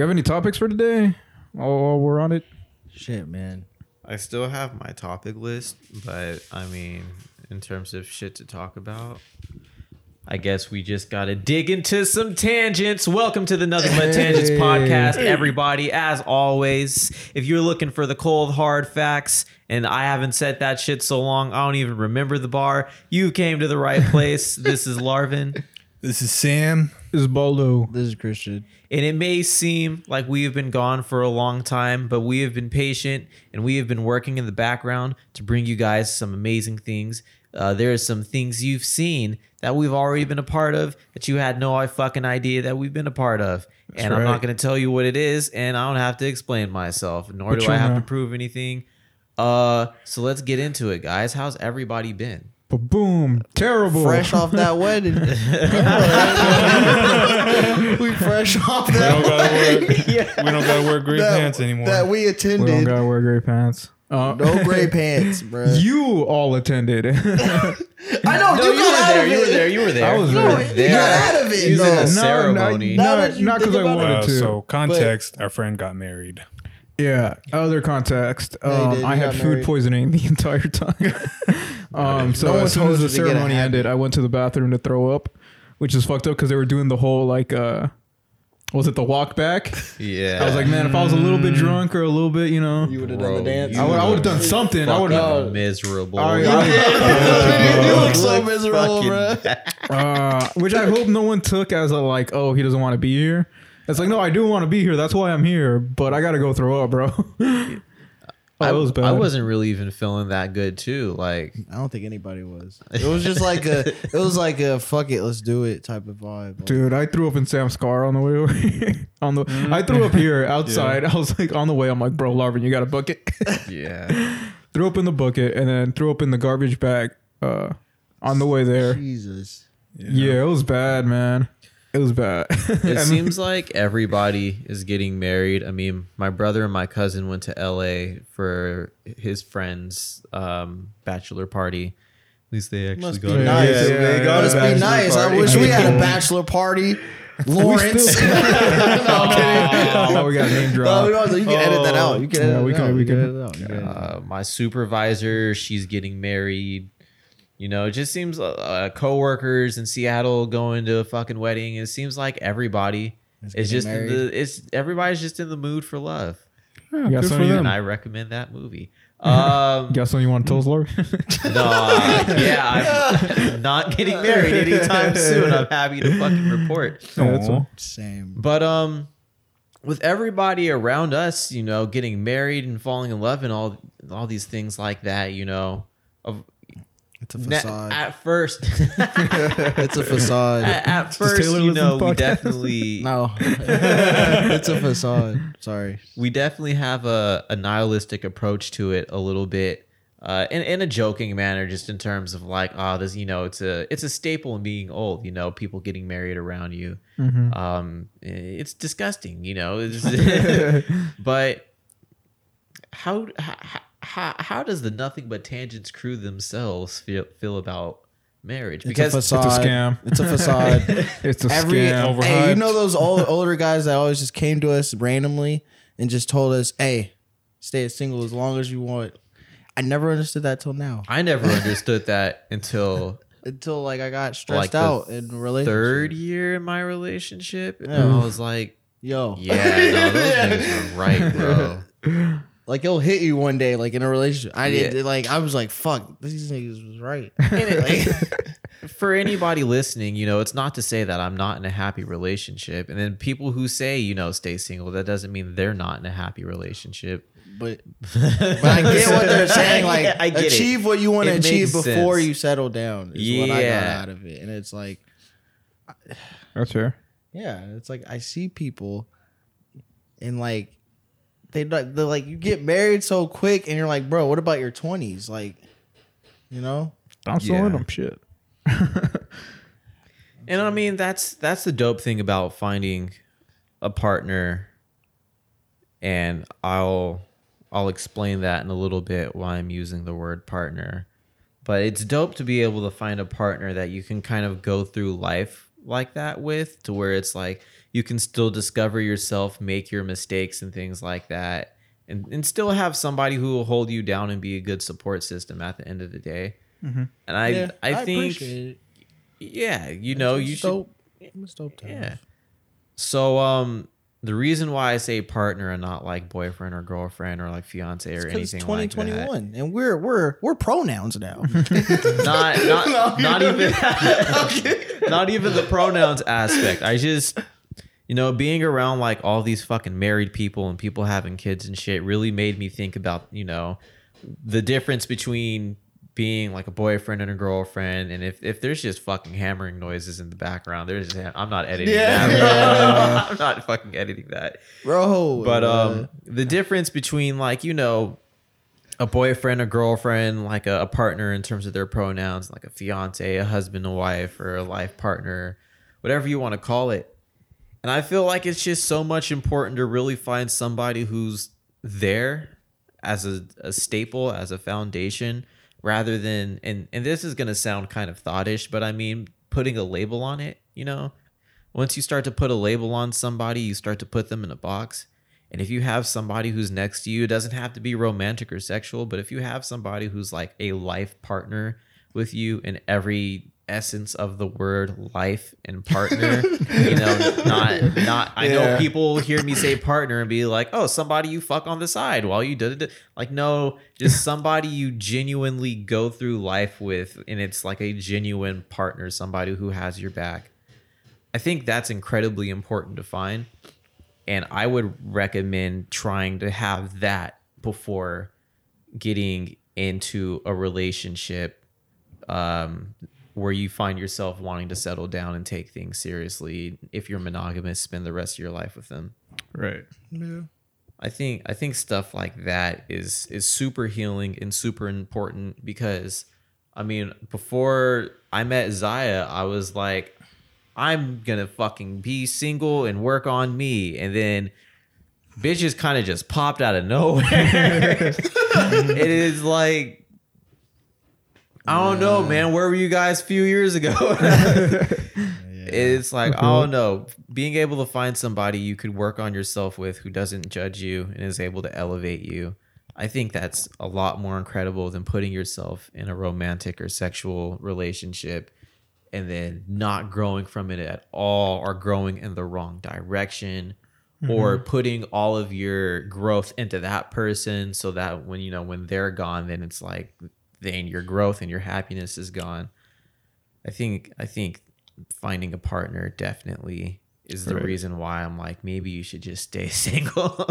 We have any topics for today? Oh, we're on it. Shit, man. I still have my topic list, but I mean, in terms of shit to talk about, I guess we just got to dig into some tangents. Welcome to the Nothing But Tangents podcast, everybody. As always, if you're looking for the cold, hard facts, and I haven't said that shit so long, I don't even remember the bar, you came to the right place. this is Larvin. This is Sam. This is Baldo. This is Christian. And it may seem like we have been gone for a long time, but we have been patient and we have been working in the background to bring you guys some amazing things. Uh, there are some things you've seen that we've already been a part of that you had no fucking idea that we've been a part of. and I'm not going to tell you what it is, and I don't have to explain myself, nor But do I have to prove anything. Uh, so let's get into it, guys. How's everybody been? But boom, terrible. Fresh off that wedding. we fresh off We that don't gotta wear, wedding. we don't gotta wear gray that, pants anymore. That we attended. We don't attended. gotta wear gray pants. Uh, no gray pants, bro. You all attended. I know No, you, you, got were out there. of You were it. there. You were there. I was You there. were No, you there. got out of it, You was in no. a No, ceremony. Now Not you not because I about it- wanted uh, to. so context, our friend got married. Yeah, other context. Um, did. I He had food married. poisoning the entire time. um, so No as soon as the you to get a ceremony ended, I went to the bathroom to throw up, which is fucked up because they were doing the whole like, uh, was it the walk back? Yeah. I was like, man, if I was a little bit drunk or a little bit, you know, You would have done the dance. I would I would have done something. I would fucking have. miserable. I- You I- you look so miserable, fucking bro. Uh, which I hope no one took as a like, oh, he doesn't want to be here. It's like, no, I do want to be here. That's why I'm here. But I gotta go throw up, bro. oh, I, was bad. I wasn't really even feeling that good too. Like I don't think anybody was. It was just like a, it was like a fuck it, let's do it type of vibe. Like, Dude, I threw up in Sam's car on the way over. on the, I threw up here outside. I was like on the way. I'm like, bro, Larvin, you got a bucket? yeah. threw up in the bucket and then threw up in the garbage bag. Uh, on the way there. Jesus. Yeah, it was bad, man. It was bad. It seems like everybody is getting married. I mean, my brother and my cousin went to LA for his friend's um, bachelor party. At least they actually Must be got it. nice. Yeah, yeah, they got Must be bachelor nice. I wish we had a bachelor party. Lawrence. no, I'm kidding. oh, we got a name No, drop. we don't- you can edit that out. You can edit Yeah, we can- out. we can- edit it out. You can edit it out. Uh, my supervisor, she's getting married. You know, it just seems uh, uh, coworkers in Seattle going to a fucking wedding. It seems like everybody is getting just in the it's everybody's just in the mood for love, You got good for you, and I recommend that movie. Um, got something you want to tell us, Larvin? no, uh, yeah, I'm not getting married anytime soon. I'm happy to fucking report. Yeah, that's Aw. all. Same. But um, with everybody around us, you know, getting married and falling in love and all all these things like that, you know, of It's a na- facade. at first, it's a facade. at, at first, you know, we podcast. definitely No, it's a facade. Sorry. we definitely have a, a nihilistic approach to it a little bit. Uh, in, in a joking manner, just in terms of like, oh, this, you know, it's a it's a staple in being old. You know, people getting married around you. Mm-hmm. Um, it's disgusting. You know, It's- but how, how how how does the nothing but tangents crew themselves feel feel about marriage? It's a It's a scam. It's a facade. It's a Every scam. hey, you know those old, older guys that always just came to us randomly and just told us, "Hey, stay single as long as you want." I never understood that till now. I never understood that until Until like I got stressed Like out in a relationship. third year in my relationship, and I was like, Yo, yeah, no, those niggas were right, bro. Like it'll hit you one day, like in a relationship. I did Yeah. like I was like, "Fuck, these niggas was right." And it- for anybody listening, you know, it's not to say that I'm not in a happy relationship. And then people who say, you know, stay single, that doesn't mean they're not in a happy relationship. but but I get what they're saying. Like, Yeah, I get it. achieve what you want to It achieve before sense. you settle down. Is what I got Yeah. out of it, and it's like, That's fair. yeah, it's like I see people, and like they like they're like you get married so quick, and you're like, bro, what about your twenties? Like, you know, I'm still Yeah. in them shit. And I mean, that's that's the dope thing about finding a partner. And I'll I'll explain that in a little bit why I'm using the word partner. But it's dope to be able to find a partner that you can kind of go through life like that with to where it's like you can still discover yourself, make your mistakes and things like that. And, and still have somebody who will hold you down and be a good support system at the end of the day. And I, Yeah, I, think, appreciate yeah, you know, you It's should, dope. It's dope yeah. So, um, the reason why I say partner and not like boyfriend or girlfriend or like fiance or Because anything like that, 2021 and we're we're we're pronouns now. not not not even not even the pronouns aspect. I just you know being around like all these fucking married people and people having kids and shit really made me think about you know the difference between being like a boyfriend and a girlfriend and if, if there's just fucking hammering noises in the background there's i'm not editing Yeah. that i'm not fucking editing that Bro. but um, the difference between like you know, a boyfriend, a girlfriend, like a, a partner in terms of their pronouns, like a fiance, a husband, a wife, or a life partner, whatever you want to call it. And I feel like it's just so much important to really find somebody who's there as a, a staple, as a foundation, rather than and and this is gonna sound kind of thoughtish, but I mean putting a label on it, you know? Once you start to put a label on somebody, you start to put them in a box. And if you have somebody who's next to you, it doesn't have to be romantic or sexual, but if you have somebody who's like a life partner with you in every essence of the word life and partner, you know, not not I know people hear me say partner and be like, "Oh, somebody you fuck on the side while you did it." Like no, just somebody you genuinely go through life with and it's like a genuine partner, somebody who has your back. I think that's incredibly important to find. And I would recommend trying to have that before getting into a relationship um, where you find yourself wanting to settle down and take things seriously. If you're monogamous, spend the rest of your life with them. Right. yeah. I think I think stuff like that is is super healing and super important because I mean before I met Zaya I was like I'm gonna fucking be single and work on me and then bitches kind of just popped out of nowhere. it is like I don't know, man. Where were you guys a few years ago? It's like, oh mm-hmm. no, being able to find somebody you could work on yourself with who doesn't judge you and is able to elevate you. I think that's a lot more incredible than putting yourself in a romantic or sexual relationship and then not growing from it at all or growing in the wrong direction or mm-hmm. putting all of your growth into that person so that when you know when they're gone then it's like then your growth and your happiness is gone. I think I think finding a partner definitely is the Right. reason why I'm like maybe you should just stay single.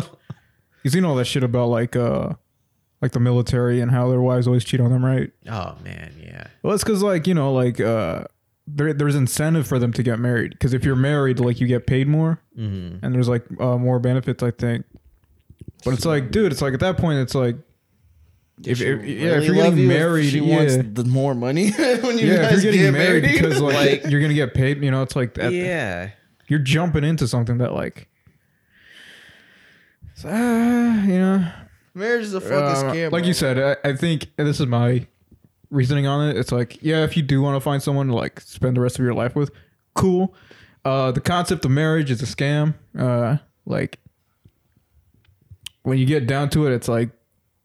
You seen all that shit about like uh like the military and how their wives always cheat on them, right? oh man, yeah. Well, it's because like you know like uh there, there's incentive for them to get married because if you're married like you get paid more hmm and there's like uh, more benefits I think. But it's like, dude, it's like at that point it's like if, if yeah if you're getting you if married, she yeah. wants the more money when you yeah, if guys you're getting get married, married. because like, you're gonna get paid, you know, it's like that, Yeah. you're jumping into something that like, uh, you know, marriage is a fucking Uh, scam. like you said, I, I think this is my reasoning on it. It's like, yeah, if you do want to find someone to like spend the rest of your life with, cool. Uh, the concept of marriage is a scam. Uh, like when you get down to it, it's like,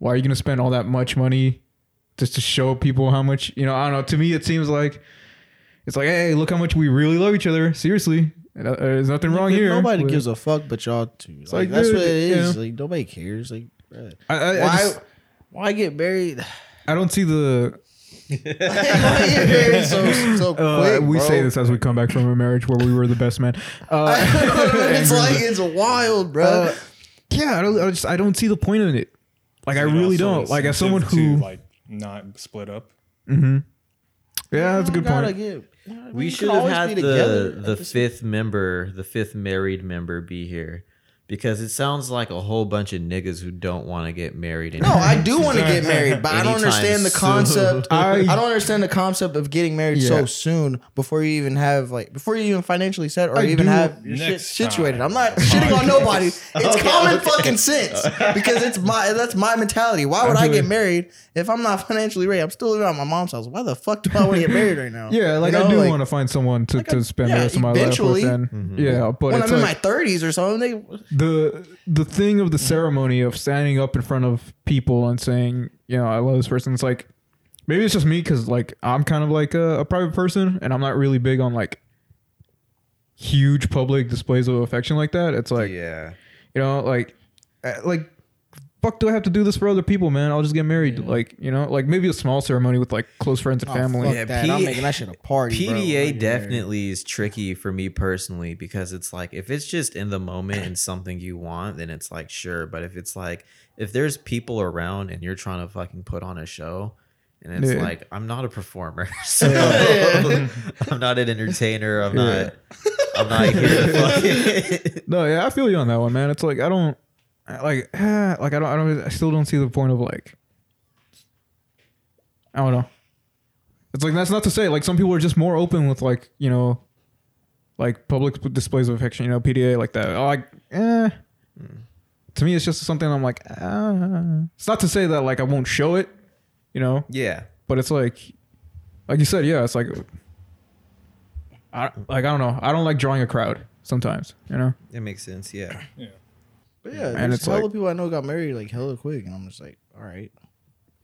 why are you gonna spend all that much money just to show people how much you know? I don't know. To me, it seems like it's like, hey, look how much we really love each other. Seriously, Uh, there's nothing wrong here. Nobody gives a fuck but y'all two. Like, like, that's dude, what it is. yeah. Like nobody cares. Like. I, I, I why just- why get married? I don't see the so so Uh, quick? we bro? say this as we come back from a marriage where we were the best man. Uh, it's like it's wild, bro. uh, yeah, I don't. I just I don't see the point in it. Like I really don't. Like as someone incentive who, to, like not split up. Mm-hmm. yeah, that's a good point. get- you know what We should have always had be together the the fifth member, the fifth married member be here. Because it sounds like a whole bunch of niggas who don't want to get married. No, I do want to get married, but I don't understand the concept. I, I- don't understand the concept of getting married Yeah. so soon before you even have like before you even financially set or I even have your shit situated. time. I'm not shitting on nobody. It's Okay, common okay. fucking sense because it's my that's my mentality. Why would I, I get you. married if I'm not financially ready? I'm still living at my mom's house. Why the fuck do I want to get married right now? Yeah, like You know, I do like, want to find someone to, like to spend yeah, the rest of my life eventually. with. And mm-hmm. yeah, but when I'm in like, my 30s or something. They, the the thing of the ceremony of standing up in front of people and saying, you know, I love this person. It's like maybe it's just me because like I'm kind of like a, a private person and I'm not really big on like huge public displays of affection like that. It's like yeah, you know, like uh, like fuck do I have to do this for other people, man? I'll just get married. Like you know, like maybe a small ceremony with like close friends and oh, family. fuck Yeah, that. P- I'm making that shit a party. bro, when I PDA get definitely is tricky for me personally because it's like if it's just in the moment and something you want, then it's like sure. But if it's like if there's people around and you're trying to fucking put on a show, and it's Yeah. like I'm not a performer, so I'm not an entertainer. I'm Yeah. not. I'm not here to fucking. No, yeah, I feel you on that one, man. It's like I don't I- like ah, like I don't I don't I still don't see the point of like I don't know. It's like that's not to say like some people are just more open with like you know like public displays of affection, you know, PDA like that. Oh, like eh. To me, it's just something I'm like. Ah. It's not to say that like I won't show it, you know, yeah, but it's like, like you said, yeah, it's like, I like I don't know. I don't like drawing a crowd sometimes, you know. it makes sense. Yeah. Yeah, But yeah, And and it's it's hella like- people I know got married like hella quick, and I'm just like, all right.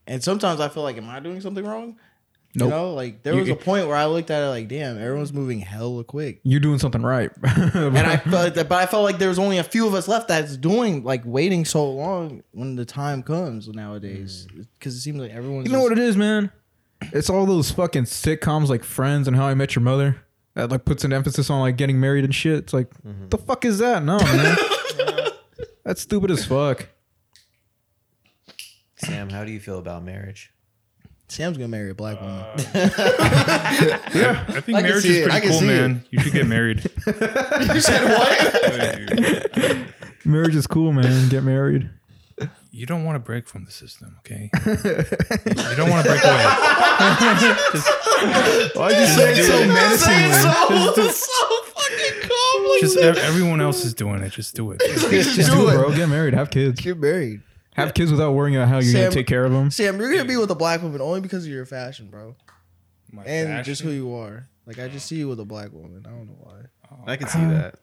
And sometimes I feel like, am I doing something wrong? Nope. You know, like there You- was a point where I looked at it like, damn, everyone's moving hella quick. You're doing something right. And I felt like that, but I felt like there was only a few of us left that's doing like waiting so long when the time comes nowadays, mm. because it seems like everyone's. You know what it is, man? It's all those fucking sitcoms like Friends and How I Met Your Mother that like puts an emphasis on like getting married and shit. It's like, mm-hmm. the fuck is that? No, man. That's stupid as fuck. Sam, how do you feel about marriage? Sam's gonna marry a black woman. Uh, yeah, I think I can marriage see is it. I pretty can cool, see man. You should get married. you said what? Marriage is cool, man. Get married. You don't want to break from the system, okay? you don't want to break away. Why'd you say it so menacingly? so fucking calm. Like Just ev- everyone else is doing it. Just do it. Just Do do it. it, bro. Get married. Have kids. get married. Have kids without worrying about how you're Sam- gonna take care of them. Sam, you're gonna be with a black woman only because of your fashion, bro, My and fashion. just who you are. Like I just see you with a black woman. I don't know why. I can see that.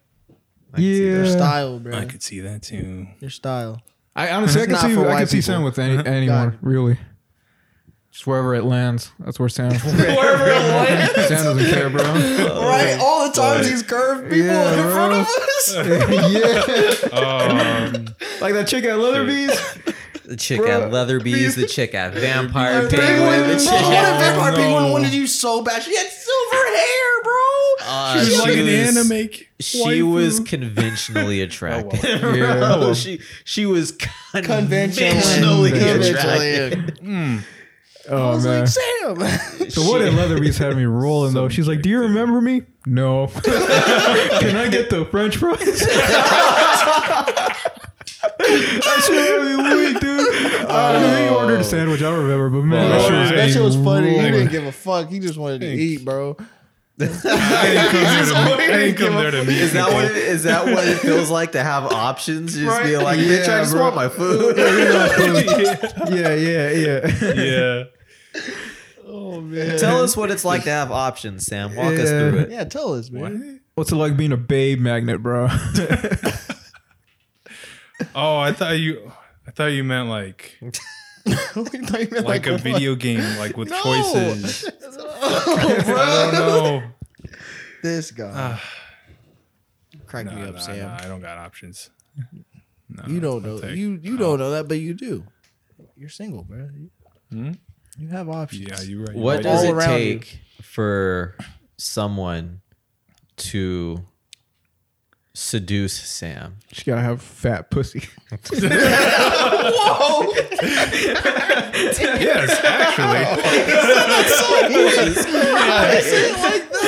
I can see Yeah. Your style, bro. I could see that too. Your style. I honestly, I can see, I can see. Sam with any, uh-huh. anyone, God. really. Just wherever it lands, that's where Sam. Wherever it lands. Sam doesn't care, bro. right? All the times he's curved people Yeah, in bro. front of us. yeah, Um, like that chick at Leatherby's. The chick Bruh. at Leatherby's, the chick at Vampire Penguin, Penguin, bro, the chick what if at Vampire no. Penguin wanted you so bad? She had silver hair, bro. Uh, she's she like an was- anime. She waifu. was conventionally attractive. Yeah. Bro, she she was Conventionally, conventionally Conventionally. Attractive. Mm. I Oh was man. like, Sam. The one at Leatherby's had me rolling though. She's like, "Do you remember me?" No. Can I get the French fries? that shit had me weak, dude. I think he ordered a sandwich. I don't remember, but man, that Oh, shit was, that shit was funny. He didn't give a fuck. He just wanted to eat, bro. I didn't come there to meet. I come there to meet. Is that people. what it, is that what it feels like to have options? Just Right? be like, bitch, I Yeah, just bro. want my food. yeah, yeah, yeah. Yeah. Oh man. Tell us what it's like to have options, Sam. Walk us Yeah. through it. Yeah, tell us, man. What's it like being a babe magnet, bro? Oh, I thought you. I thought you meant like like a video game, like with No. choices. Oh, bro. I don't know. This guy. Ah, Crack nah, me up, nah, Sam. nah, I don't got options. No, You don't I'll know. take- You you don't know that, but you do. You're single, bro. Hmm? You have options. Yeah, you're right. you're What right. does All it around take for someone to seduce Sam? She gotta have fat pussy. Whoa! Yes, actually. I say it like that.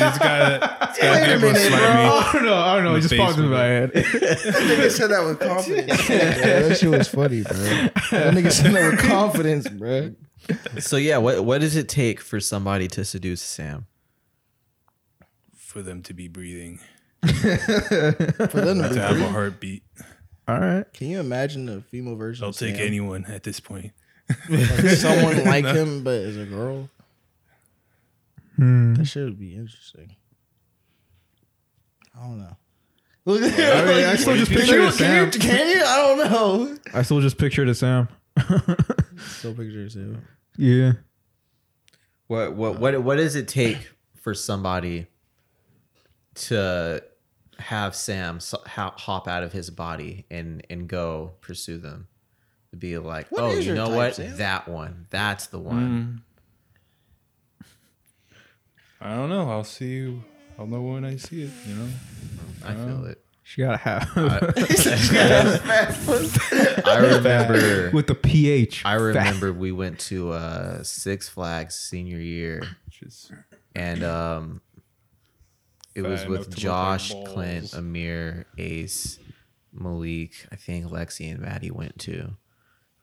it's got it's got Wait a people minute, slap bro. me. I don't know. I don't know. It just popped face into with my head. That nigga said that with confidence. Yeah, that shit was funny, bro. That nigga said that with confidence, bro. So yeah, what what does it take for somebody to seduce Sam? For them to be breathing, For them to to have a heartbeat. All right. Can you imagine the female version? I'll of take Sam? anyone at this point. Like, someone like him, but as a girl. Hmm. That should be interesting. I don't know. Look at I, mean, I still just picture you, it, can, you, Sam. can you? I don't know. I still just picture it, Sam. Still picture it, Sam. Yeah. What what what what does it take for somebody to have Sam hop out of his body and and go pursue them? To be like, What oh, you know type, what? Sam?" That one. That's the one. I don't know. I'll see you. I'll know when I see it. You know. I feel it. She gotta have I remember. with the pH. I remember we went to uh, Six Flags senior year, and um, it was with to Josh, Clint. Amir, Ace, Malik. I think Lexi and Maddie went too,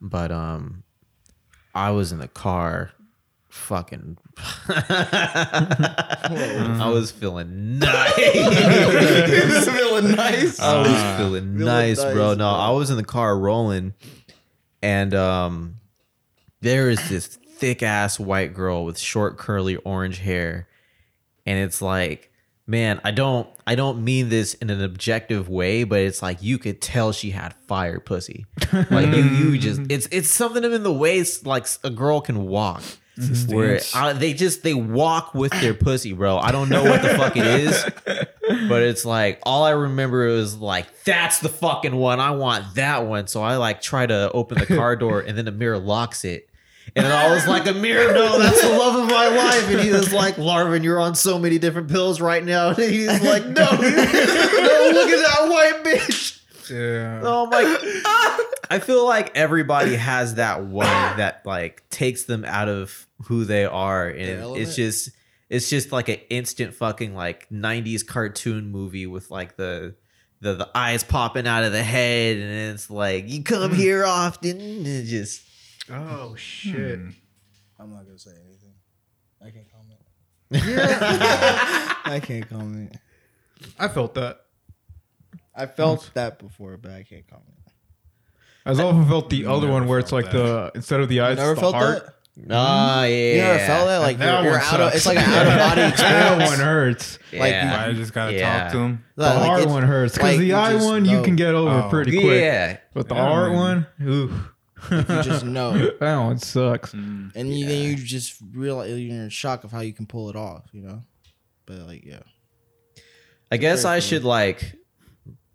but um, I was in the car, fucking. I was feeling nice. feeling nice. I was feeling nice, bro. nice, No, I was in the car rolling, and um, there is this thick ass white girl with short curly orange hair, and it's like, man, I don't, I don't mean this in an objective way, but it's like you could tell she had fire pussy. Like you, you just, it's, it's something in the way it's like a girl can walk. Where I, they just they walk with their pussy, bro. I don't know what the fuck it is, but it's like all I remember is like that's the fucking one. I want that one. So I like try to open the car door, and then the mirror locks it. And I was like, Amir, no, that's the love of my life. And he was like, Larvin, you're on so many different pills right now. And he's like, no, no, look at that white bitch. Yeah. Oh my! I feel like everybody has that one that like takes them out of who they are, and element? it's just it's just like an instant fucking like '90s cartoon movie with like the the the eyes popping out of the head, and it's like you come mm. here often, and just Oh shit. I'm not gonna say anything. I can't comment. I can't comment. I felt that. I felt that before, but I can't comment. I often felt the other one where it's felt like the instead of the eyes, Never it's the felt heart. that. ah yeah. You never felt that? Like That you're, you're out of, it's like an out of body That experience. one hurts. Like, Yeah. I just gotta Yeah. talk to him. The Like, heart one hurts because like, the you eye just one you can get over Oh. pretty quick. yeah. But the Yeah, heart man. one, ooh, You just know, that one sucks. Mm, and you, then you just realize you're in shock of how you can pull it off. You know, but like yeah, I guess I cool. should like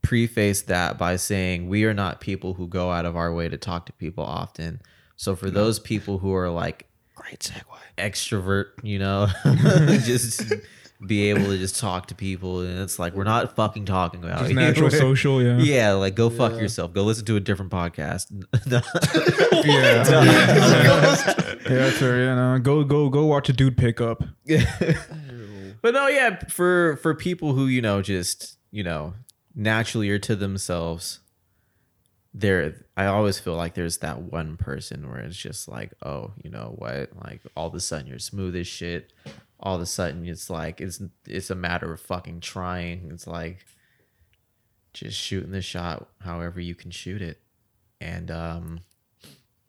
preface that by saying we are not people who go out of our way to talk to people often. So for those people who are like great segue. extrovert, you know, just be able to just talk to people and it's like we're not fucking talking about Just you. natural social, yeah. Yeah, like go fuck Yeah. yourself. Go listen to a different podcast. Yeah. yeah, that's her. You know, go go go watch a dude pick up. But no, yeah, for for people who you know just you know naturally are to themselves, there I always feel like there's that one person where it's just like, oh, you know what? Like all of a sudden you're smooth as shit. All of a sudden it's like it's it's a matter of fucking trying. It's like just shooting the shot however you can shoot it, and um.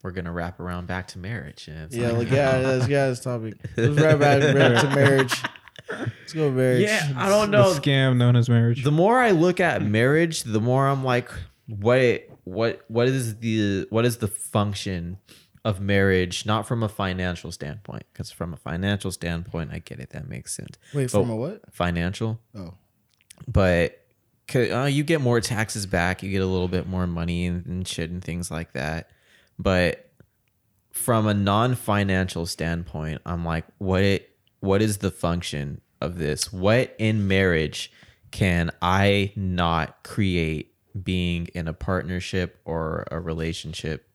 We're gonna wrap around back to marriage, and it's Yeah, like, like yeah, let's get this topic. Let's wrap back back to marriage. Let's go marriage. yeah, I don't The know. scam known as marriage. the more I look at marriage, the more I'm like, what what what is the what is the function of marriage? Not from a financial standpoint, because from a financial standpoint, I get it. That makes sense. Wait, But from a what? Financial, Oh, but uh, you get more taxes back. You get a little bit more money and, and shit and things like that. But from a non-financial standpoint, I'm like, what it, what is the function of this? What in marriage can I not create being in a partnership or a relationship?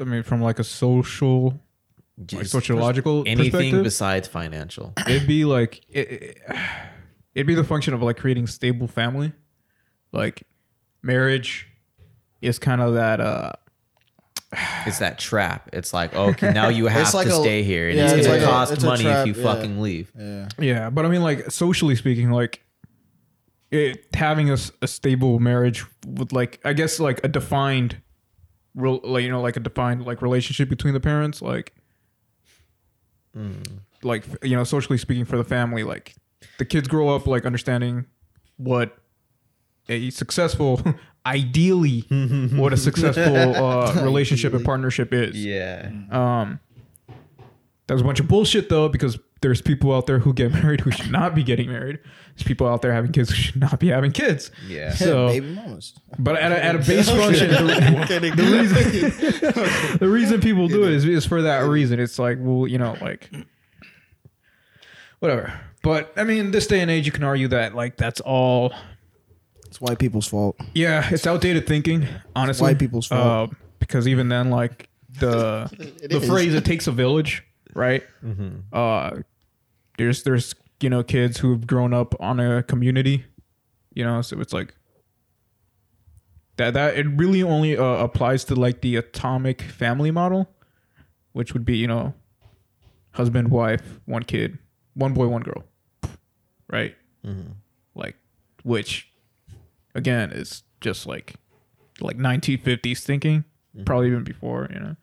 I mean, from like a social like Just sociological anything perspective, besides financial. it'd be like it, it, it'd be the function of like creating stable family. Like marriage is kind of that uh It's that trap. It's like, okay, now you have like to a- stay here, and yeah, it's, it's gonna like a- cost it's a money trap, if you yeah. fucking leave. Yeah. yeah, but I mean like socially speaking like it having a, s- a stable marriage with like I guess like a defined real like you know like a defined like relationship between the parents like like you know socially speaking for the family like the kids grow up like understanding what a successful ideally what a successful uh, relationship and partnership is. Yeah. um that was a bunch of bullshit though because there's people out there who get married who should not be getting married there's people out there having kids who should not be having kids Yeah. so baby mamas. but at a, at a base function the, the reason the reason people do it is, is for that reason it's like well you know like whatever but i mean this day and age you can argue that like that's all It's white people's fault. yeah it's outdated thinking honestly white people's fault. uh, because even then like the the is. phrase it takes a village right uh there's there's you know kids who've grown up on a community you know so it's like that that it really only uh, applies to like the atomic family model which would be you know husband wife one kid one boy one girl right? Like which again is just like like 1950s thinking probably even before you know?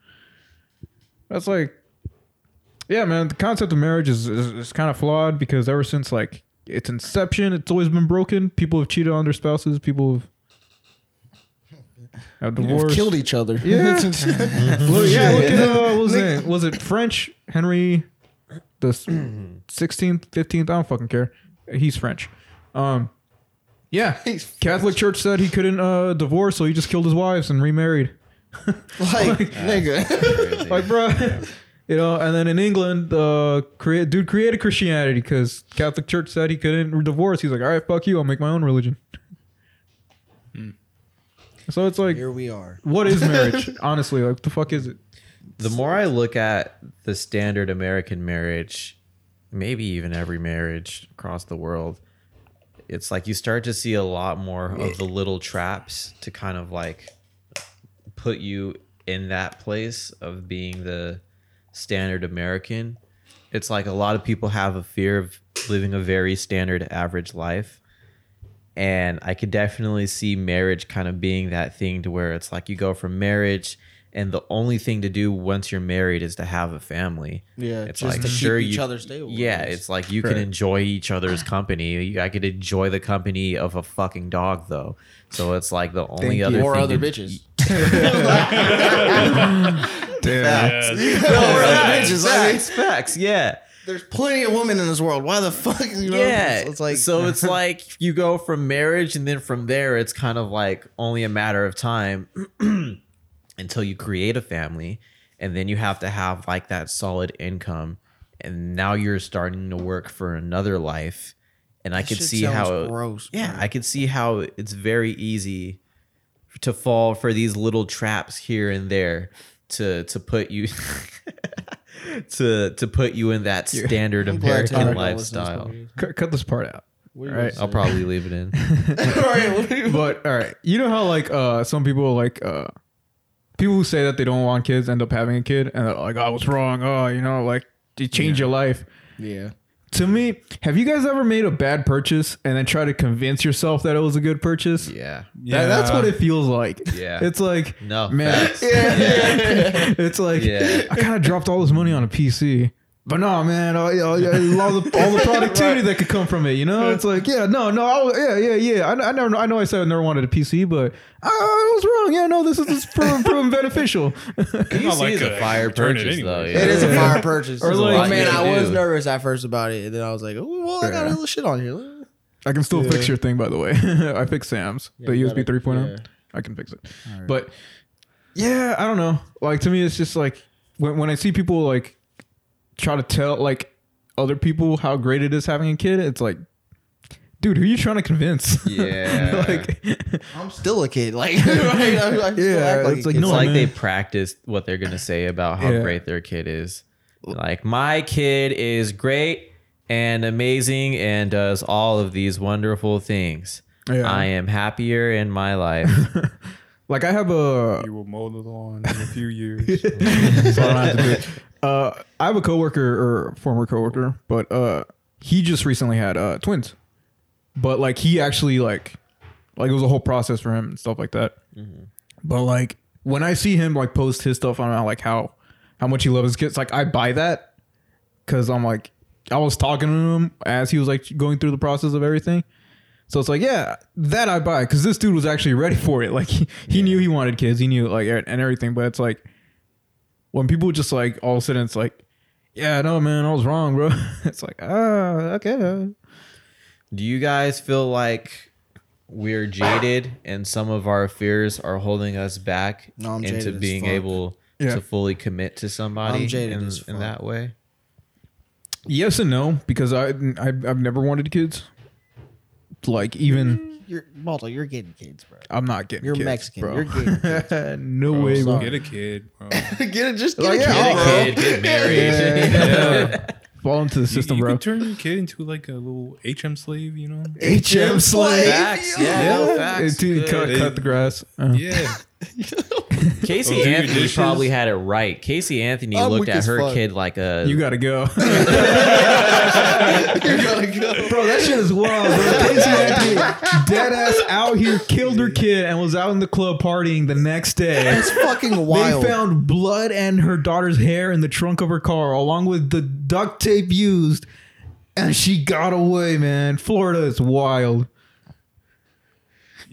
That's like yeah man the concept of marriage is, is, is kind of flawed because ever since like its inception it's always been broken people have cheated on their spouses people have have divorced killed each other. Yeah. Well, yeah, look at, uh, what was it? Was it French? Henry the sixteenth, fifteenth? I don't fucking care. He's French. Um, yeah. Catholic Church said he couldn't uh, divorce, so he just killed his wives and remarried. like, nigga. Like, bro, you know. And then in England, uh, create dude created Christianity because Catholic Church said he couldn't divorce. He's like, all right, fuck you, I'll make my own religion. So it's like, Here we are. what is marriage? Honestly, like, the fuck is it? The more I look at the standard American marriage, maybe even every marriage across the world, it's like you start to see a lot more of the little traps to kind of like put you in that place of being the standard American. It's like a lot of people have a fear of living a very standard average life. And I could definitely see marriage kind of being that thing to where it's like you go from marriage and the only thing to do once you're married is to have a family. Yeah, It's just like to keep sure each you, other stable, Yeah, it's like you Right. can enjoy each other's company. I could enjoy the company of a fucking dog though. So it's like the only you. other or thing other to- bitches. Yeah. No, Facts, facts, I mean- facts, facts, yeah. There's plenty of women in this world. Why the fuck? You know? yeah, It's, it's like so it's like you go from marriage, and then from there, it's kind of like only a matter of time until you create a family, and then you have to have like that solid income, and now you're starting to work for another life, and I That could shit see sounds how gross, yeah, bro. I could see how it's very easy to fall for these little traps here and there to to put you to to put you in that standard I'm glad American Tyler don't listen to this lifestyle. Cut, cut this part out. What are you Right. gonna I'll probably leave it in. Right, what are you- but all right, you know how like uh some people like uh people who say that they don't want kids end up having a kid and they're like, oh, I was wrong. Oh, you know, like you change your life. yeah. To me, have you guys ever made a bad purchase and then try to convince yourself that it was a good purchase? Yeah. That- that's what it feels like. Yeah. It's like, No. man, facts. it's like Yeah. I kind of dropped all this money on a PC. But no, man, all, all, all the, all the productivity that could come from it, you know, it's like, yeah, no, no, I, was- yeah, yeah, yeah. I, I never, I know, I said I never wanted a PC, but I, I was wrong. Yeah, no, this is, this is proven, proven beneficial. You Not see like it's a a- fire return it purchase though. Yeah. It is a fire purchase. Or Or like- like, man, I was do. nervous at first about it, and then I was like, oh, well, I got a Yeah. little shit on here. I can still fix your thing, by the way. I fixed Sam's Yeah, the USB gotta- 3.0. yeah. I can fix it. Alright. But yeah, I don't know. Like to me, it's just like when when I see people like try to tell like other people how great it is having a kid, it's like, dude, who are you trying to convince? Yeah. like I'm still a kid. Like, right? I, I still Yeah, act like it's like, kid. It's No, like man. they practice what they're gonna say about how Yeah. great their kid is. Like my kid is great and amazing and does all of these wonderful things. Yeah. I am happier in my life. Like I have a You will mow the lawn in a few years. so I have to do it. Uh, I have a coworker or former coworker, but uh, he just recently had uh twins. But like he actually like, like it was a whole process for him and stuff like that. But like when I see him like post his stuff on like how how much he loves his kids, like I buy that because I'm like I was talking to him as he was like going through the process of everything. So it's like, yeah, that I buy because this dude was actually ready for it. Like he, he knew he wanted kids, he knew like and everything. But it's like when people just like all of a sudden it's like, yeah, no man, I was wrong, bro. It's like, ah, okay. Do you guys feel like we're jaded and some of our fears are holding us back No, I'm into jaded as being fuck. able Yeah. to fully commit to somebody I'm jaded in, as in fuck. that way? Yes and no because I I've, I've never wanted kids. Like even You're Baldo, you're getting kids, bro. I'm not getting. You're kids, Mexican. bro. You're getting kids. no Bro, way, bro. Get a kid, bro. get it, just Like, get yeah, a I'll- kid, Get married. Yeah. Fall into the system, you bro. could turn your kid into like a little HM slave, you know? HM slave. Facts, yeah, no, facts. Dude, cut, cut the grass. Uh, Yeah. Casey Oh, do Anthony dishes. probably had it right. Casey Anthony I'm looked at her fuck. kid like a You gotta go, you gotta go. bro. That shit is wild, bro. Casey Anthony, dead ass out here, killed her kid, and was out in the club partying the next day. It's fucking wild. They found blood and her daughter's hair in the trunk of her car, along with the duct tape used, and she got away, man. Florida is wild.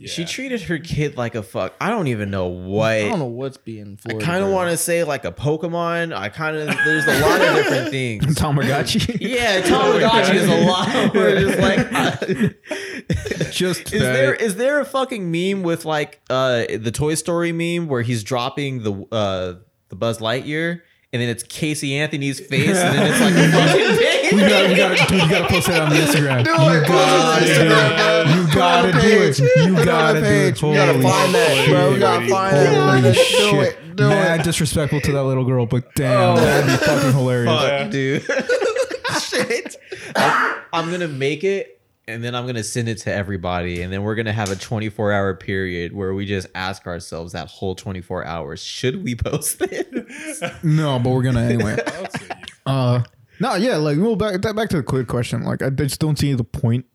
She treated her kid like a fuck. I don't even know what. I don't know what's being I kind of want to say like a Pokemon. I kind of there's a lot of different things. Tamagotchi. Yeah, Tamagotchi is a lot more just like. Just Is there fat. is there a fucking meme with like uh the Toy Story meme where he's dropping the uh the Buzz Lightyear and then it's Casey Anthony's face and then it's like a fucking We baby. Gotta, we gotta, dude, you gotta post that on the Instagram. Do you it. gotta Post it do it. You gotta do it. You Put it on gotta do it. page. We gotta Holy find that, bro. We gotta shit. find that. Holy Do shit. it. Do Mad it. disrespectful to that little girl, but damn, that'd be fucking hilarious. Fuck, dude. Shit. I'm, I'm gonna make it and then I'm gonna send it to everybody, and then we're gonna have a 24 hour period where we just ask ourselves that whole 24 hours: Should we post this? No, but we're gonna anyway. I'll say you. Uh, no, yeah, like well, back back to the quick question. Like, I just don't see the point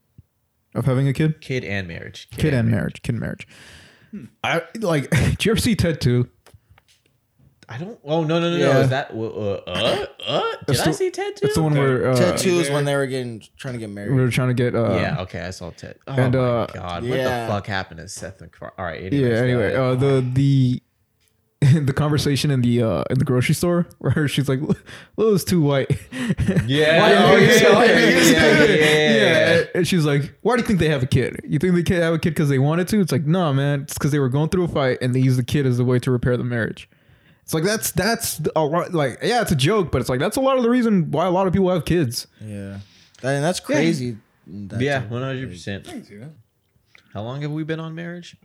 of having a kid, Kid and marriage. kid and marriage, kid and marriage. I like. Did you ever see Ted Two? I don't. Oh no no no Yeah. no! Is that uh uh? uh did That's I the- see Ted too? It's the one where uh, Tattoos when they were getting trying to get married. we married. were trying to get. Uh, yeah. Okay, I saw Ted. Oh And, my uh, god! yeah. What the fuck happened to Seth MacFarlane? All right. anyways, Yeah. Anyway, uh, the the the conversation in the uh in the grocery store where she's like, "Lila's too white." yeah. Why oh, do you yeah, yeah. And she's like, "Why do you think they have a kid? You think they can't have a kid because they wanted to?" It's like, no, man. It's because they were going through a fight and they used the kid as a way to repair the marriage. It's like that's that's a. Like, yeah, it's a joke, but it's like that's a lot of the reason why a lot of people have kids. Yeah, That- and that's crazy. Yeah, type one of- hundred percent. I can see that. How long have we been on marriage?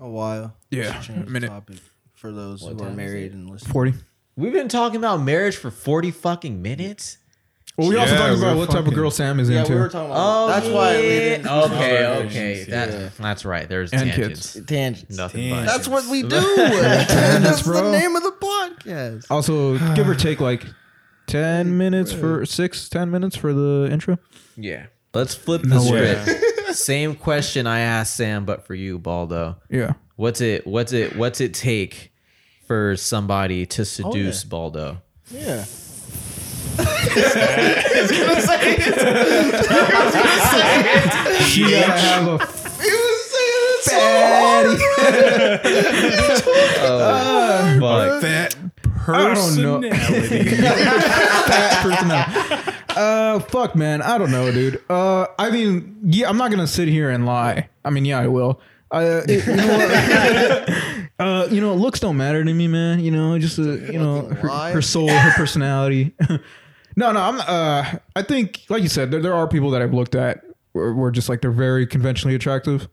A while. Yeah, a minute. topic for those What who are time is married it? and listening. Forty. We've been talking about marriage for forty fucking minutes. Well, we also Yeah, talked about we're what type of fucking- girl Sam is Yeah, into. we were talking about. Oh, about. that's why we didn't. Okay, okay, yeah. that, that's right. There's And tangents. Tangents. Nothing Tangents. but That's what we do. Tangents, that's the bro. name of the podcast. Also, give or take like ten minutes for six, ten minutes for the intro. Yeah. Let's flip the No way. script. Same question I asked Sam, but for you, Baldo. Yeah. What's it? What's it? What's it take for somebody to seduce Baldo? Yeah. She gotta have a He was saying it so fatty, Fuck. fat I don't know. Personality. fat personality. Uh, fuck, man. I don't know, dude. Uh, I mean, yeah, I'm not gonna sit here and lie. I mean, yeah, I will. Uh, it- you know what? uh, you know, looks don't matter to me, man. You know, just uh, you know, her, her soul, her personality. no, no, I'm. Uh, I think, like you said, there, there are people that I've looked at where, where just like they're very conventionally attractive,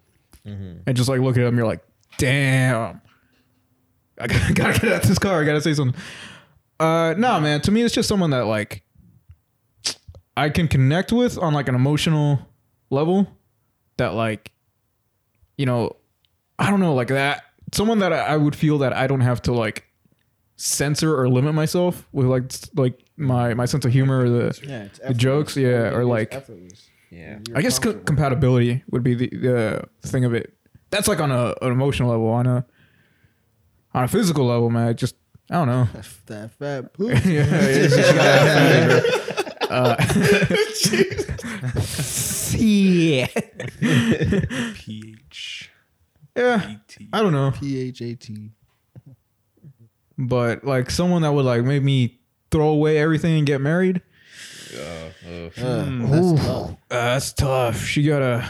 and just like look at them, you're like, damn. I gotta, gotta get out this car. I gotta say something. Uh, no, man. To me, it's just someone that like I can connect with on like an emotional level. That like, you know, I don't know, like that. Someone that I I would feel that I don't have to like censor or limit myself with like like my my sense of humor or the Yeah, the jokes, yeah, or like Yeah. I guess co- compatibility would be the, the thing of it. That's like on a, an emotional level. On a on a physical level, man, just I don't know. that fat poop. yeah, it's just gotta have- uh, yeah, PH. Yeah. I don't know, P H A T. but like someone that would like make me throw away everything and get married. Uh, Ooh. That's tough. Uh, that's tough. She gotta.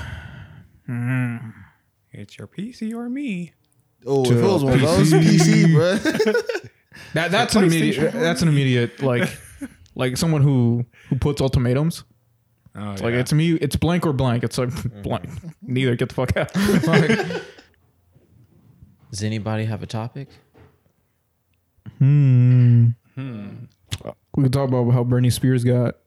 It's your PC or me. Oh, if it was one of those PC. PC, bro. That that's an immediate. That's an immediate like like someone who who puts ultimatums. Oh, Like it's me, it's blank or blank. It's like blank. Neither. Get the fuck out. Like, Does anybody have a topic? hmm. Hmm. We can talk about how Britney Spears got I